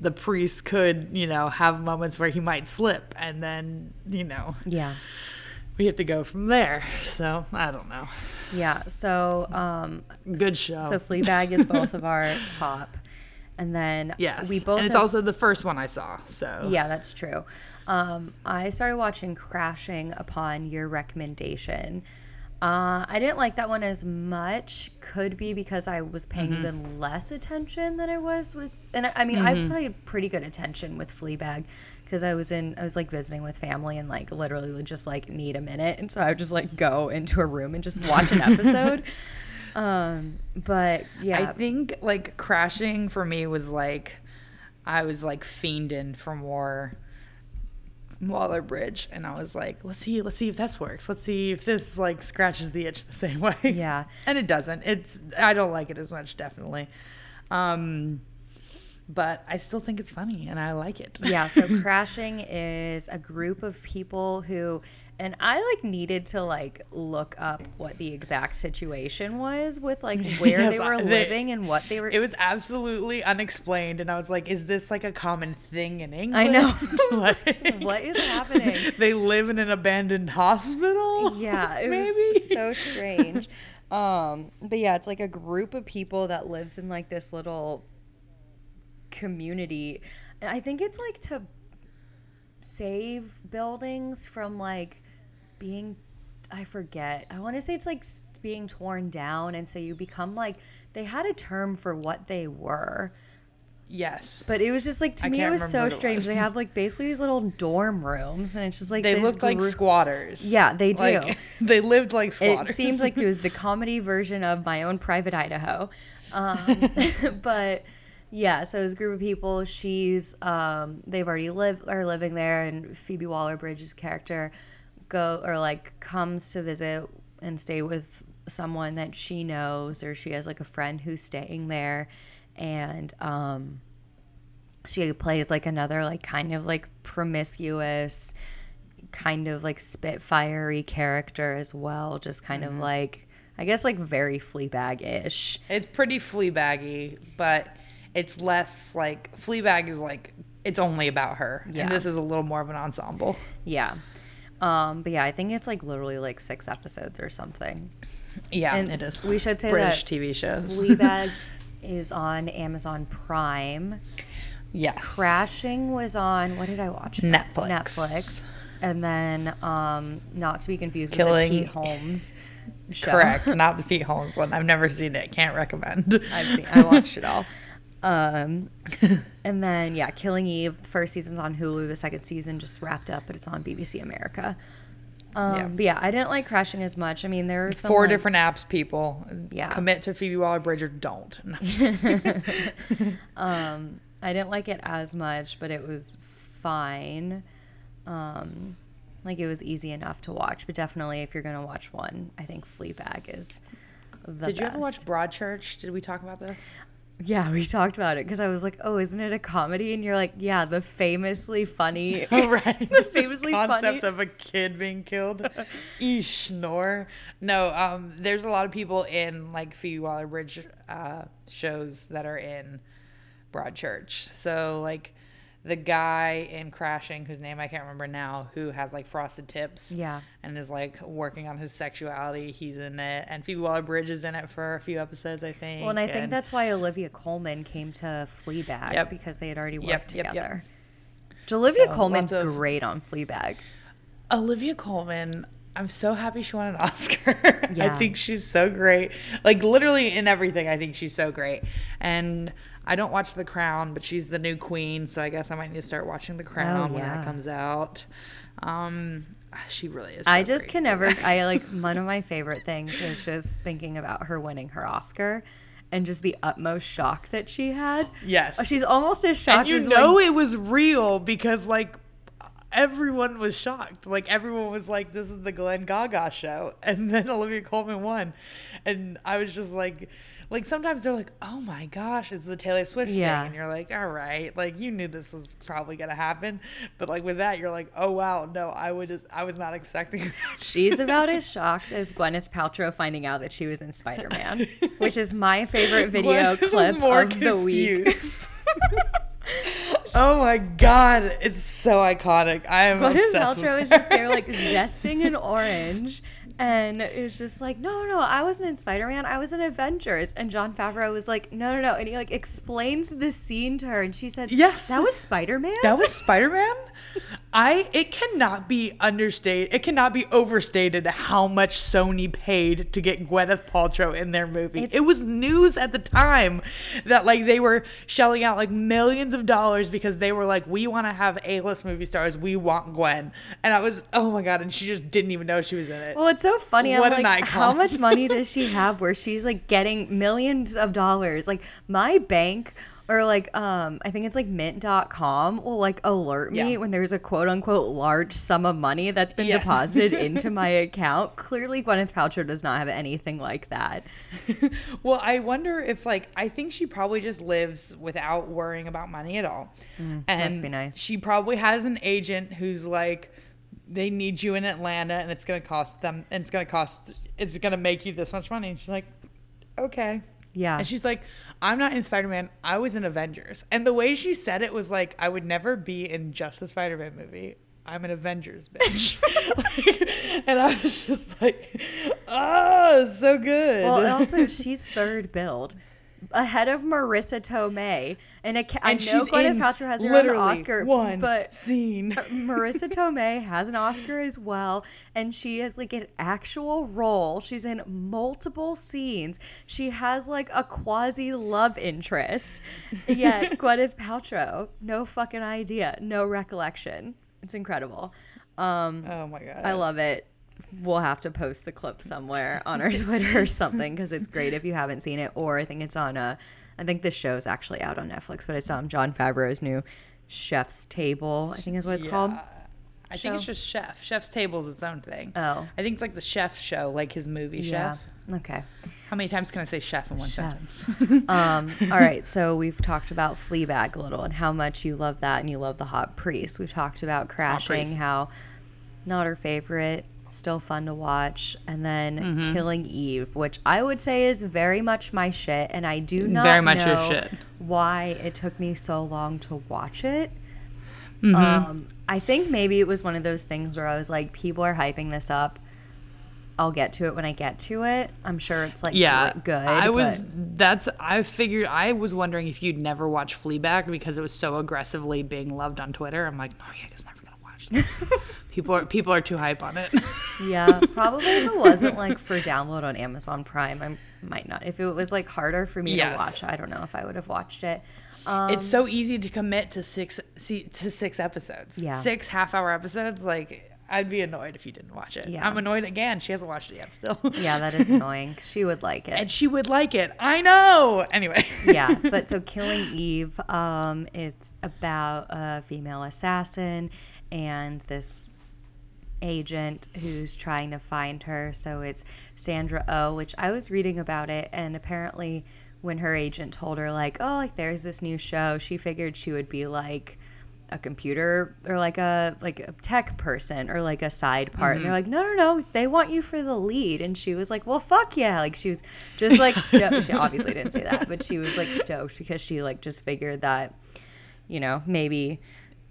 the priest could, you know, have moments where he might slip and then, you know, Yeah. we have to go from there. So, I don't know. Yeah. So, um, Good show. so Fleabag is both of our (laughs) top, and then yes. we both. and it's have- also the first one I saw. So, yeah, that's true. Um, I started watching Crashing upon your recommendation. Uh, I didn't like that one as much. Could be because I was paying Mm-hmm. even less attention than I was with, and I, I mean, I paid pretty good attention with Fleabag because I was in, I was like visiting with family and like literally would just like need a minute, and so I would just like go into a room and just watch an episode. (laughs) um, but yeah, I think like crashing for me was like I was like fiending for more Waller Bridge and I was like, let's see, let's see if this works. Let's see if this like scratches the itch the same (laughs) way. Yeah. And it doesn't. It's I don't like it as much, definitely. Um but I still think it's funny and I like it. yeah so (laughs) crashing is a group of people who and i like needed to like look up what the exact situation was with like (laughs) where Yes, they were I- they- living and what they were It was absolutely unexplained and I was like, is this like a common thing in England? I know. (laughs) Like, what is happening they live in an abandoned hospital? yeah it Maybe. was so strange um but yeah it's like a group of people that lives in like this little community and i think it's like to save buildings from like being i forget i want to say it's like being torn down and so you become like they had a term for what they were Yes. but it was just like to I me it was so strange was. they have like basically these little dorm rooms and it's just like They looked like squatters. Yeah, they do. Like, (laughs) they lived like squatters. it seems like it was the (laughs) comedy version of my own private Idaho. Um, (laughs) but yeah, so a group of people. She's um, they've already lived are living there, and Phoebe Waller Bridge's character go or like comes to visit and stay with someone that she knows, or she has like a friend who's staying there, and um, she plays like another like kind of like promiscuous kind of like spitfirey character as well just kind Mm-hmm. of like i guess like very fleabag-ish it's pretty Fleabaggy, but it's less like Fleabag is like it's only about her, Yeah. and this is a little more of an ensemble. yeah um but yeah i think it's like literally like six episodes or something Yeah, and it is. we should say British that TV shows. fleabag (laughs) is on amazon prime yes. crashing was on what did i watch Netflix. netflix and then um not to be confused Killing- with the pete holmes (laughs) show Correct, (laughs) not the Pete Holmes one. I've never seen it. Can't recommend. I've seen. I watched it all. Um, (laughs) and then yeah, Killing Eve. The first season's on Hulu. The second season just wrapped up, but it's on BBC America. Um, Yeah. But yeah, I didn't like Crashing as much. I mean, there some Four like- different apps, people. Yeah. Commit to Phoebe Waller Bridge or don't. No, I'm just kidding. (laughs) Um, I didn't like it as much, but it was fine. Um, like it was easy enough to watch. But definitely, if you're gonna watch one, I think Fleabag is. The Did you ever watch. Broadchurch? Did we talk about this? Yeah, we talked about it because I was like, "Oh, isn't it a comedy?" And you're like, "Yeah, the famously funny." (laughs) right. (laughs) The famously (laughs) concept funny. of a kid being killed. Eesh. No, um, there's a lot of people in like Phoebe Waller Bridge uh, shows that are in Broadchurch. So like the guy in Crashing, whose name I can't remember now, who has like frosted tips. Yeah. And is like working on his sexuality. He's in it, and Phoebe Waller Bridge is in it for a few episodes, I think. Well, and I think and- that's why Olivia Colman came to Fleabag Yep. because they had already worked Yep, yep, yep. together. Olivia So, Colman's of- great on Fleabag. Olivia Colman, I'm so happy she won an (laughs) Oscar. Yeah. I think she's so great. Like literally in everything, I think she's so great. And I don't watch The Crown, but she's the new queen, so I guess I might need to start watching The Crown when Oh, yeah. that comes out. Um, she really is. I just can never. (laughs) I like one of my favorite things is just thinking about her winning her Oscar, and just the utmost shock that she had. Yes. She's almost as shocked as. and you know when, it was real because like everyone was shocked. Like everyone was like, "This is the Glenn Gaga show," (laughs) and then Olivia Colman won, and I was just like, like sometimes they're like, "Oh my gosh, it's the Taylor Swift Yeah. thing," and you're like, "All right, like you knew this was probably gonna happen," but like with that, you're like, "Oh wow, no, I would just, I was not expecting." (laughs) that." She's about as shocked as Gwyneth Paltrow finding out that she was in Spider Man, which is my favorite (laughs) video clip of the week. (laughs) oh my god, it's so iconic. I am Gwyneth obsessed. Paltrow is just there, like zesting an orange, and it's just like, no, no, I wasn't in Spider Man. I was in Avengers. And Jon Favreau was like, no, no, no, and he like explains the scene to her, and she said, Yes. that was Spider Man. That was Spider Man. I it cannot be understated. It cannot be overstated how much Sony paid to get Gwyneth Paltrow in their movie. It's- it was news at the time that like they were shelling out like millions of dollars because they were like, we want to have A list movie stars. We want Gwen. And I was oh my god, and she just didn't even know she was in it. Well, it's so funny. What I'm an like, how much money does she have where she's like getting millions of dollars? Like my bank or like um I think it's like mint.com will like alert me Yeah. when there's a quote unquote large sum of money that's been Yes. deposited (laughs) into my account. Clearly Gwyneth Paltrow does not have anything like that. (laughs) well, I wonder if like I think she probably just lives without worrying about money at all. and Mm, must be nice. She probably has an agent who's like they need you in Atlanta and it's going to cost them and it's going to cost it's going to make you this much money. And she's like, "Okay." Yeah. And she's like, I'm not in Spider Man. I was in Avengers. And the way she said it was like, I would never be in just a Spider Man movie. I'm an Avengers bitch. Like, (laughs) (laughs) and I was just like, oh, so good. Well, and also she's third billed. Ahead of Marisa Tomei, and a, I And know Gwyneth Paltrow has her Oscar, one but scene. Marisa (laughs) Tomei has an Oscar as well, and she has like an actual role. She's in multiple scenes. She has like a quasi love interest. Yet (laughs) Gwyneth Paltrow, no fucking idea, no recollection. It's incredible. Um, oh my god. I love it. We'll have to post the clip somewhere on our (laughs) Twitter or something because it's great if you haven't seen it. Or I think it's on a, I I think this is actually out on Netflix, but it's on Jon Favreau's new Chef's Table. I think is what it's called. I think it's just Chef. Chef's Table is its own thing. Oh. I think it's like the Chef show, like his movie Yeah. Chef. Okay. How many times can I say Chef in one Chef. sentence? (laughs) (laughs) Um, all right. So we've talked about Fleabag a little and how much you love that and you love the Hot Priest. We've talked about Crashing, how not her favorite, still fun to watch, and then Mm-hmm. Killing Eve, which I would say is very much my shit, and I do not Very much your shit. why it took me so long to watch it. Mm-hmm. Um, I think maybe it was one of those things where I was like, people are hyping this up. I'll get to it when I get to it. I'm sure it's like yeah, good. I was. That's. I figured. I was wondering if you'd never watch Fleabag because it was so aggressively being loved on Twitter. I'm like, Noriaga's never gonna watch this. (laughs) people are people are too hype on it. (laughs) Yeah, probably if it wasn't like for download on Amazon Prime, I might not. If it was like harder for me Yes. to watch, I don't know if I would have watched it. Um, it's so easy to commit to six see, to six episodes. Yeah. Six half hour episodes. Like I'd be annoyed if you didn't watch it. Yeah. I'm annoyed again. She hasn't watched it yet still. yeah, that is annoying. (laughs) She would like it. and she would like it. I know. Anyway. yeah, (laughs) but so Killing Eve, um, it's about a female assassin and this agent who's trying to find her. So it's Sandra Oh, which I was reading about it, and apparently when her agent told her like, oh, like there's this new show, she figured she would be like a computer or like a like a tech person or like a side part. And they're mm-hmm. like no no no they want you for the lead. And she was like well fuck yeah. Like she was just like (laughs) stoked. She obviously didn't say that but she was like stoked because she like just figured that you know maybe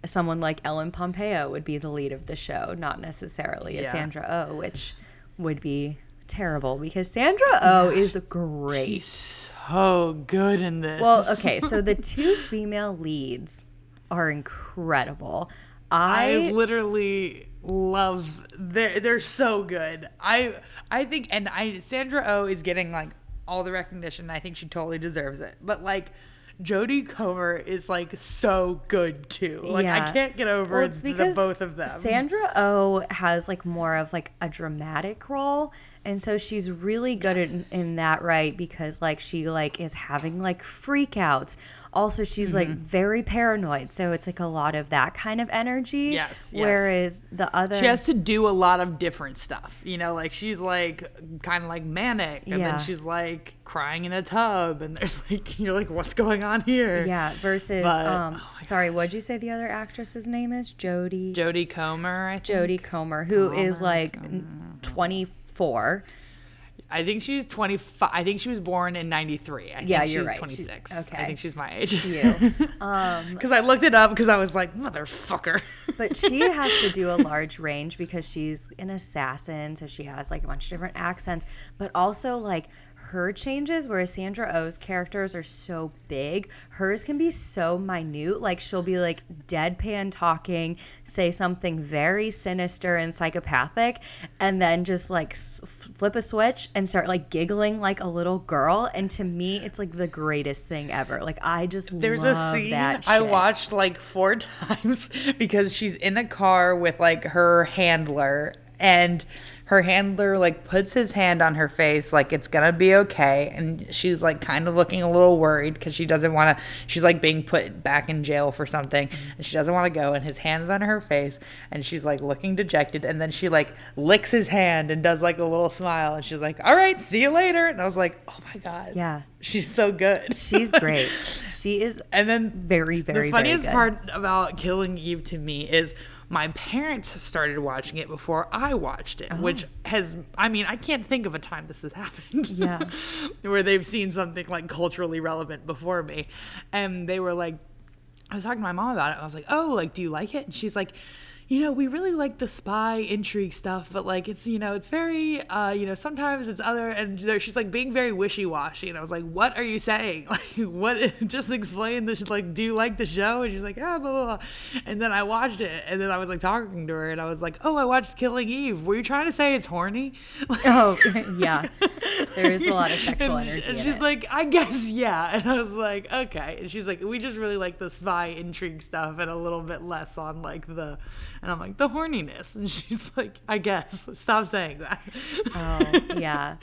someone like Ellen Pompeo would be the lead of the show not necessarily a Yeah. Sandra Oh which would be terrible because Sandra Oh is great He's so good in this. well, okay, so the two female leads are incredible. I I, literally love they're they're so good. I I think and I Sandra O is getting like all the recognition. I think she totally deserves it. But like Jodie Comer is like so good too. Like I can't get over well, it's the both of them. Sandra Oh has like more of like a dramatic role, and so she's really good yes. in, in, that right because like she like is having like freakouts also she's mm-hmm. like very paranoid so it's like a lot of that kind of energy yes, yes whereas the other she has to do a lot of different stuff you know like she's like kind of like manic and yeah. then she's like crying in a tub and there's like (laughs) you're like what's going on here yeah versus but, um oh sorry what'd you say the other actress's name is Jodie. Jodie comer I think. comer who Comer, is like Comer. 20 four. I think she's 25. I think she was born in 93. I yeah, think you're she's right. 26. She's, okay. I think she's my age. You. (laughs) Um, Cause I looked it up cause I was like, motherfucker. (laughs) but she has to do a large range because she's an assassin. So she has like a bunch of different accents, but also like her changes, whereas Sandra Oh's characters are so big, hers can be so minute. Like she'll be like deadpan talking, say something very sinister and psychopathic, and then just like flip a switch and start like giggling like a little girl. And to me, it's like the greatest thing ever. Like I just There's a scene I watched like four (laughs) times because she's in a car with like her handler and her handler like puts his hand on her face like it's gonna be okay and she's like kind of looking a little worried because she doesn't want to she's like being put back in jail for something and she doesn't want to go and his hands on her face and she's like looking dejected and then she like licks his hand and does like a little smile and she's like all right see you later and i was like oh my god Yeah. she's so good She's (laughs) great. She is and then very, very, good. the funniest very part about Killing Eve to me is my parents started watching it before I watched it, oh. which has, I mean, I can't think of a time this has (laughs) happened. Yeah. (laughs) where they've seen something like culturally relevant before me. And they were like, I was talking to my mom about it. I was like, oh, like, do you like it? And she's like, you know, we really like the spy intrigue stuff, but like, it's, you know, it's very, uh, you know, sometimes it's other, and there, she's like being very wishy washy. And I was like, what are you saying? (laughs) Like, what, (laughs) just explain this, like, do you like the show? And she's like, ah, blah, blah, blah. And then I watched it, and then I was like talking to her, and I was like, oh, I watched Killing Eve. Were you trying to say it's horny? (laughs) Oh, yeah. There is a lot of sexual and, energy. And she's it. like, I guess, yeah. And I was like, okay. And she's like, we just really like the spy intrigue stuff and a little bit less on like the, and I'm like, the horniness. And she's (laughs) like, I guess, stop saying that. oh, yeah.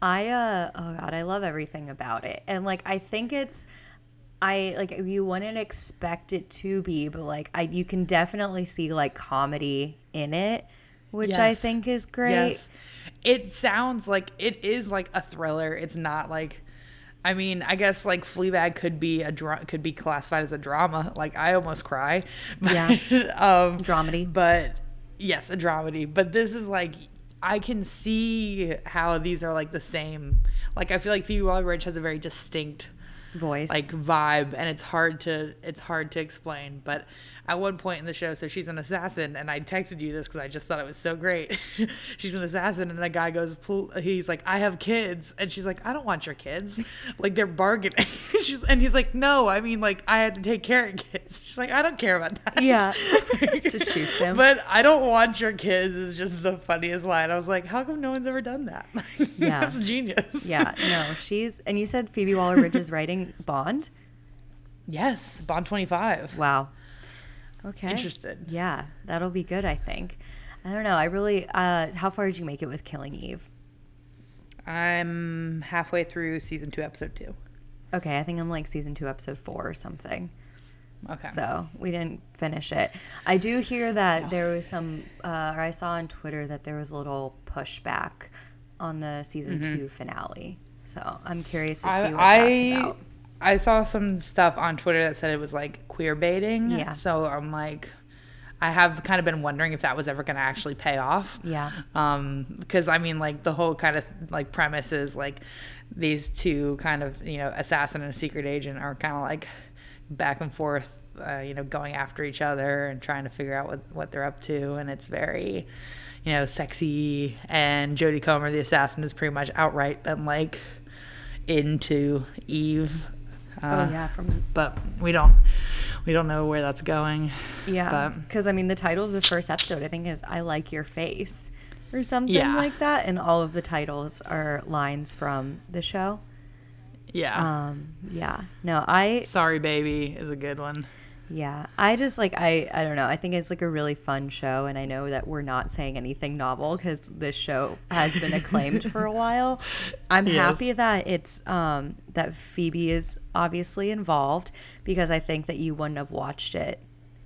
I, uh, oh God, I love everything about it. And like, I think it's, I like, you wouldn't expect it to be, but like, I, you can definitely see like comedy in it, which I think is great. Yes. It sounds like it is like a thriller. It's not like, I mean, I guess like Fleabag could be a dra- could be classified as a drama. Like I almost cry. (laughs) But, Yeah. um, Dramedy. But yes, a dramedy. But this is like I can see how these are like the same. Like I feel like Phoebe Waller-Bridge has a very distinct Voice. like vibe, and it's hard to it's hard to explain. But at one point in the show, so she's an assassin, and I texted you this because I just thought it was so great. (laughs) she's an assassin, and the guy goes, he's like, I have kids, and she's like, I don't want your kids, (laughs) like they're bargaining. (laughs) she's and he's like, No, I mean like I had to take care of kids. She's like, I don't care about that. Yeah. Just shoots him. But I don't want your kids is just the funniest line. I was like, how come no one's ever done that? Yeah. That's genius. yeah, no, she's, and you said Phoebe Waller Bridge is writing Bond? Yes, Bond 25. Wow. Okay. Interested. Yeah, that'll be good, I think. I don't know. I really, uh, how far did you make it with Killing Eve? I'm halfway through season two, episode two. Okay, I think I'm like season two, episode four or something. Okay. So we didn't finish it. I do hear that there was some, uh, or I saw on Twitter that there was a little pushback on the season two finale. So I'm curious to see what Mm-hmm. I, that's I, about. I saw some stuff on Twitter that said it was like queer baiting. Yeah. So I'm like, I have kind of been wondering if that was ever going to actually pay off. Yeah. Um, because I mean, like the whole kind of like premise is like these two kind of you know assassin and a secret agent are kind of like back and forth, uh, you know, going after each other and trying to figure out what what they're up to, and it's very, you know, sexy. And Jodie Comer, the assassin, is pretty much outright been like into Eve. Uh, oh, yeah. From, But we don't we don't know where that's going. yeah. Because, I mean, the title of the first episode, I think, is I Like Your Face or something Yeah. like that. And all of the titles are lines from the show. yeah. Um, yeah. No, I, Sorry, baby is a good one. Yeah, I just like I I don't know. I think it's like a really fun show, and I know that we're not saying anything novel because this show has been acclaimed for a while. (laughs) I'm Yes. happy that it's um that Phoebe is obviously involved because I think that you wouldn't have watched it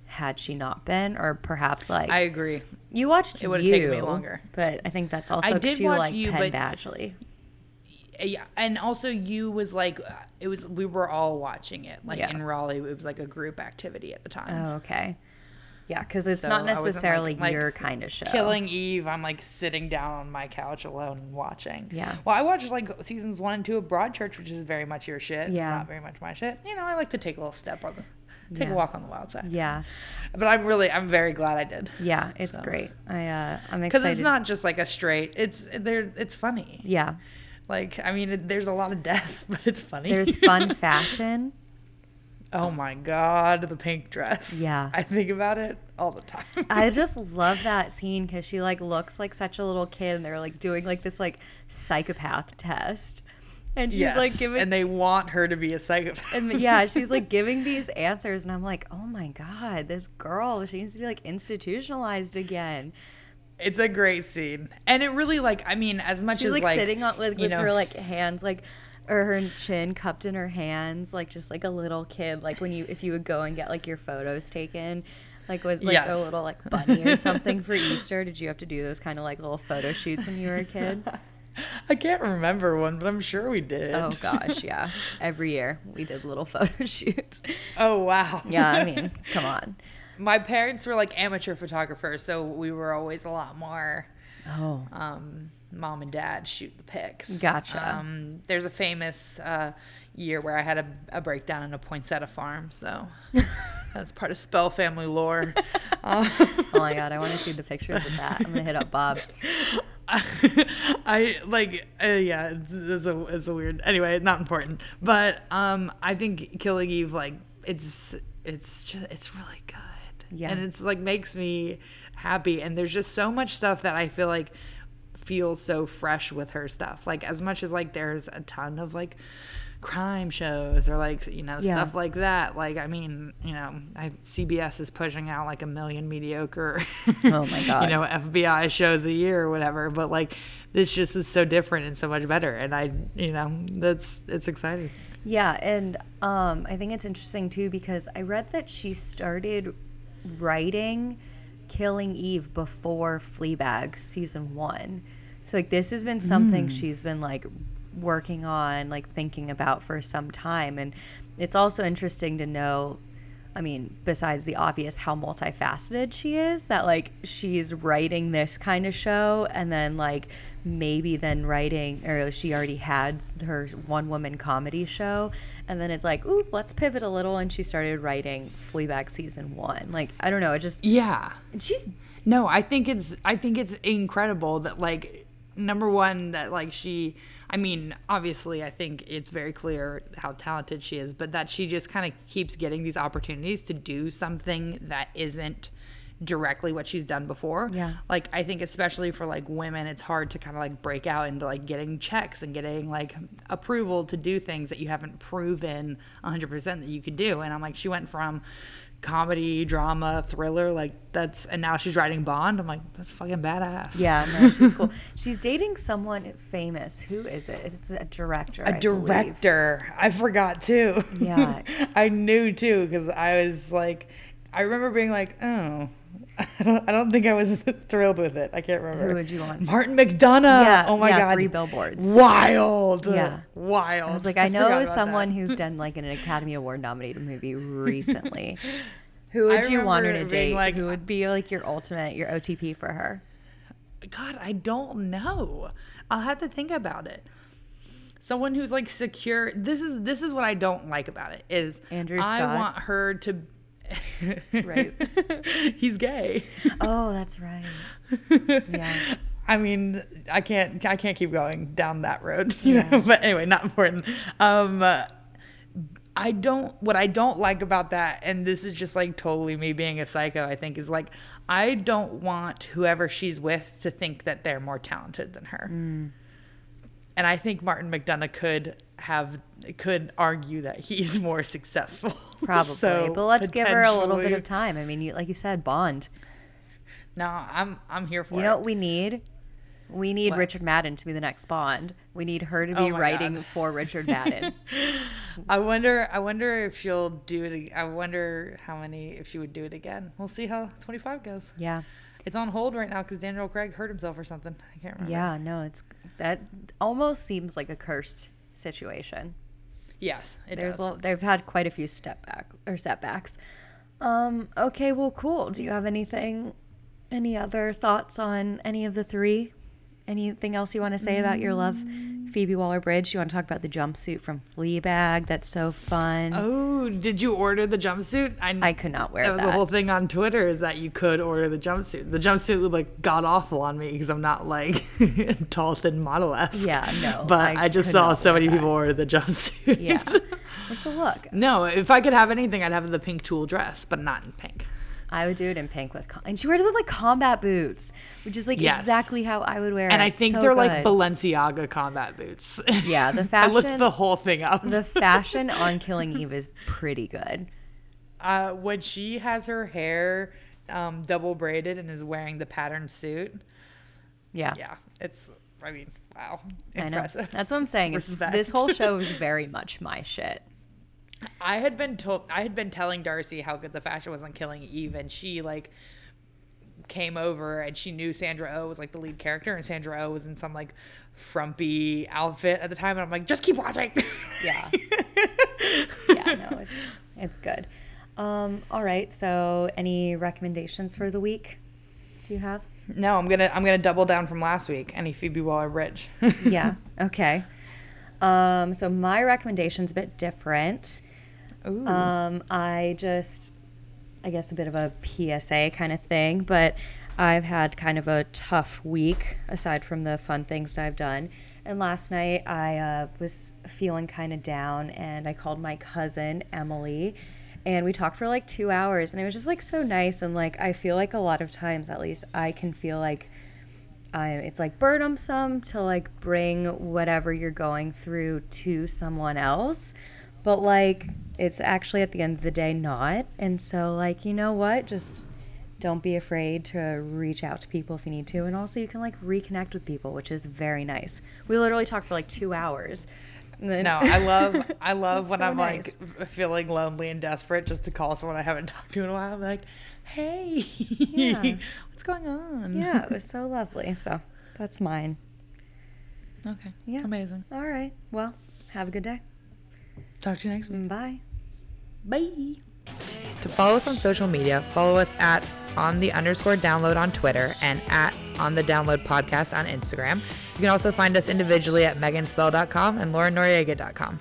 had she not been, or perhaps like I agree. you watched it would've you, taken me longer. But I think that's also I did you watch like You, Penn but- Badgley. Yeah, and also you was like it was we were all watching it like Yeah. in Raleigh. It was like a group activity at the time. Oh, okay. Yeah, because it's So not like- necessarily like, your kind of show. Killing Eve, I'm like sitting down on my couch alone and watching. Yeah. Well, I watched like seasons one and two of Broadchurch, which is very much your shit. Yeah. Not very much my shit. You know, I like to take a little step on the, take Yeah. a walk on the wild side. Yeah, But I'm really, I'm very glad I did. yeah, it's So. great. I uh, I'm excited Because it's not just like a straight. It's there. It's funny. Yeah, Like I mean, it, there's a lot of death, (laughs) but it's funny. there's fun fashion. (laughs) oh my god, the pink dress. Yeah. I think about it all the time. I (laughs) just love that scene because she like looks like such a little kid, and they're like doing like this like psychopath test, and she's Yes, like giving and they want her to be a psychopath. and yeah, she's like giving these answers, and I'm like, oh my god, this girl, she needs to be like institutionalized again. It's a great scene, and it really like I mean, as much She's as like, like sitting on like you with know- her like hands like or her chin cupped in her hands, like just like a little kid, like when you if you would go and get like your photos taken. Like was like Yes. a little like bunny or something for Easter. Did you have to do those kind of like little photo shoots when you were a kid? (laughs) I can't remember one, but I'm sure we did. Oh gosh, yeah. Every year we did little (laughs) photo shoots. Oh wow. Yeah, I mean, (laughs) come on. My parents were like amateur photographers, so we were always a lot more. Oh, Um, mom and dad shoot the pics. Gotcha. Um, there's a famous uh, year where I had a, a breakdown in a poinsettia farm, so (laughs) that's part of Spell family lore. (laughs) Um, oh my god, I want to see the pictures of that. I'm gonna hit up Bob. (laughs) I like uh, yeah, it's, it's a it's a weird. Anyway, not important. But um, I think Killing Eve like it's it's just it's really good. Yeah. and it's like makes me happy. And there's just so much stuff that I feel like feels so fresh with her stuff. Like as much as like there's a ton of like crime shows or like you know Yeah. stuff like that like i mean you know I, cbs is pushing out like a million mediocre (laughs) Oh my God. you know FBI shows a year or whatever, but like this just is so different and so much better. And I, you know, that's it's exciting. Yeah, and um, I think it's interesting too because I read that she started writing Killing Eve before Fleabag season one. So like this has been something hmm. she's been like working on, like thinking about for some time, and it's also interesting to know. I mean, besides the obvious how multifaceted she is, that like she's writing this kind of show and then like maybe then writing, or she already had her one woman comedy show. And then it's like, ooh, let's pivot a little. And she started writing Fleabag season one. Like, I don't know. It just, Yeah. and she's, No, I think it's I think it's incredible that like number one that like she I mean, obviously I think it's very clear how talented she is, but that she just kind of keeps getting these opportunities to do something that isn't directly what she's done before. Yeah. Like I think especially for like women it's hard to kind of like break out into like getting checks and getting like approval to do things that you haven't proven 100% that you could do. And I'm like she went from comedy, drama, thriller like that's and now she's writing Bond. I'm like that's fucking badass. yeah, no, she's cool. (laughs) she's dating someone famous. Who is it? It's a director. A I believe. director. I forgot too. Yeah. (laughs) I knew too because I was like, I remember being like, oh, (laughs) I don't, I don't think I was (laughs) thrilled with it. I can't remember. Who would you want? Martin McDonagh. Yeah, oh my yeah, god. Three Billboards. Wild. Yeah. Wild. I was like, I know someone that. who's done like an Academy Award nominated movie recently. (laughs) Who would I you want her to date? like- Who would uh, be like your ultimate, your OTP for her? God, I don't know. I'll have to think about it. Someone who's like secure. This is this is what I don't like about it is Andrew Scott. I want her to. Right. (laughs) He's gay. Oh, that's right. Yeah. (laughs) I mean, I can't I can't keep going down that road, (laughs) you know. But anyway, not important. Um, uh, I don't. What I don't like about that, and this is just like totally me being a psycho. I think is like I don't want whoever she's with to think that they're more talented than her. and I think Martin McDonagh could have could argue that he's more successful. (laughs) Probably, So, but let's give her a little bit of time. I mean, you, like you said, Bond. No, I'm I'm here for You it. know what we need? We need What? Richard Madden to be the next Bond. We need her to Oh be my writing God. for Richard Madden. (laughs) I wonder. I wonder if she'll do it. I wonder how many if she would do it again. We'll see how 25 goes. yeah. It's on hold right now because Daniel Craig hurt himself or something. I can't remember. Yeah, no, it's that almost seems like a cursed situation. Yes, it There's does. a, they've had quite a few step back or setbacks. Um, okay, well, cool. Do you have anything, any other thoughts on any of the three? Anything else you want to say about your love, Phoebe Waller Bridge? You want to talk about the jumpsuit from Fleabag? That's so fun. Oh, did you order the jumpsuit? I I could not wear That was that. the whole thing on Twitter is that you could order the jumpsuit. The jumpsuit would like god awful on me because I'm not like (laughs) tall, thin model esque. Yeah, no, But I I, just saw so many that. people order the jumpsuit. yeah, (laughs) let's a look. no, if I could have anything, I'd have the pink tulle dress, but not in pink. I would do it in pink with, com- and she wears it with like combat boots, which is like Yes. exactly how I would wear it. And I think so they're like good. Balenciaga combat boots. (laughs) Yeah, the fashion. I looked the whole thing up. the (laughs) fashion on Killing Eve is pretty good. uh, when she has her hair um, double braided and is wearing the patterned suit, Yeah, yeah, it's. I mean, wow, I know. That's what I'm saying. (laughs) It's, this whole show is very much my shit. I had been told I had been telling Darcy how good the fashion was on Killing Eve, and she like came over and she knew Sandra O oh was like the lead character, and Sandra O oh was in some like frumpy outfit at the time, and I'm like, just keep watching. Yeah. (laughs) yeah, no, it's, it's good. Um, all right. So, any recommendations for the week? Do you have? no, I'm gonna I'm gonna double down from last week. Any Phoebe Waller Bridge. (laughs) yeah. Okay. Um, so my recommendation's a bit different. Ooh. Um, I just, I guess, a bit of a PSA kind of thing, but I've had kind of a tough week aside from the fun things I've done. And last night I uh, was feeling kind of down, and I called my cousin Emily, and we talked for like two hours, and it was just like so nice. And like I feel like a lot of times, at least, I can feel like I, it's like burdensome to like bring whatever you're going through to someone else but like it's actually at the end of the day not and so like you know what just don't be afraid to reach out to people if you need to and also you can like reconnect with people which is very nice we literally talked for like two hours then- No, I love I (laughs) love when so I'm nice. like feeling lonely and desperate just to call someone I haven't (laughs) talked to in a while. I'm like, hey, Yeah. (laughs) what's going on? yeah it was so lovely so that's mine Okay. Yeah. Amazing. all right well have a good day Talk to you next week. bye Bye. To follow us on social media, follow us at on the underscore download on Twitter and at on the download podcast on Instagram. You can also find us individually at meganspell.com and laurenoriega.com.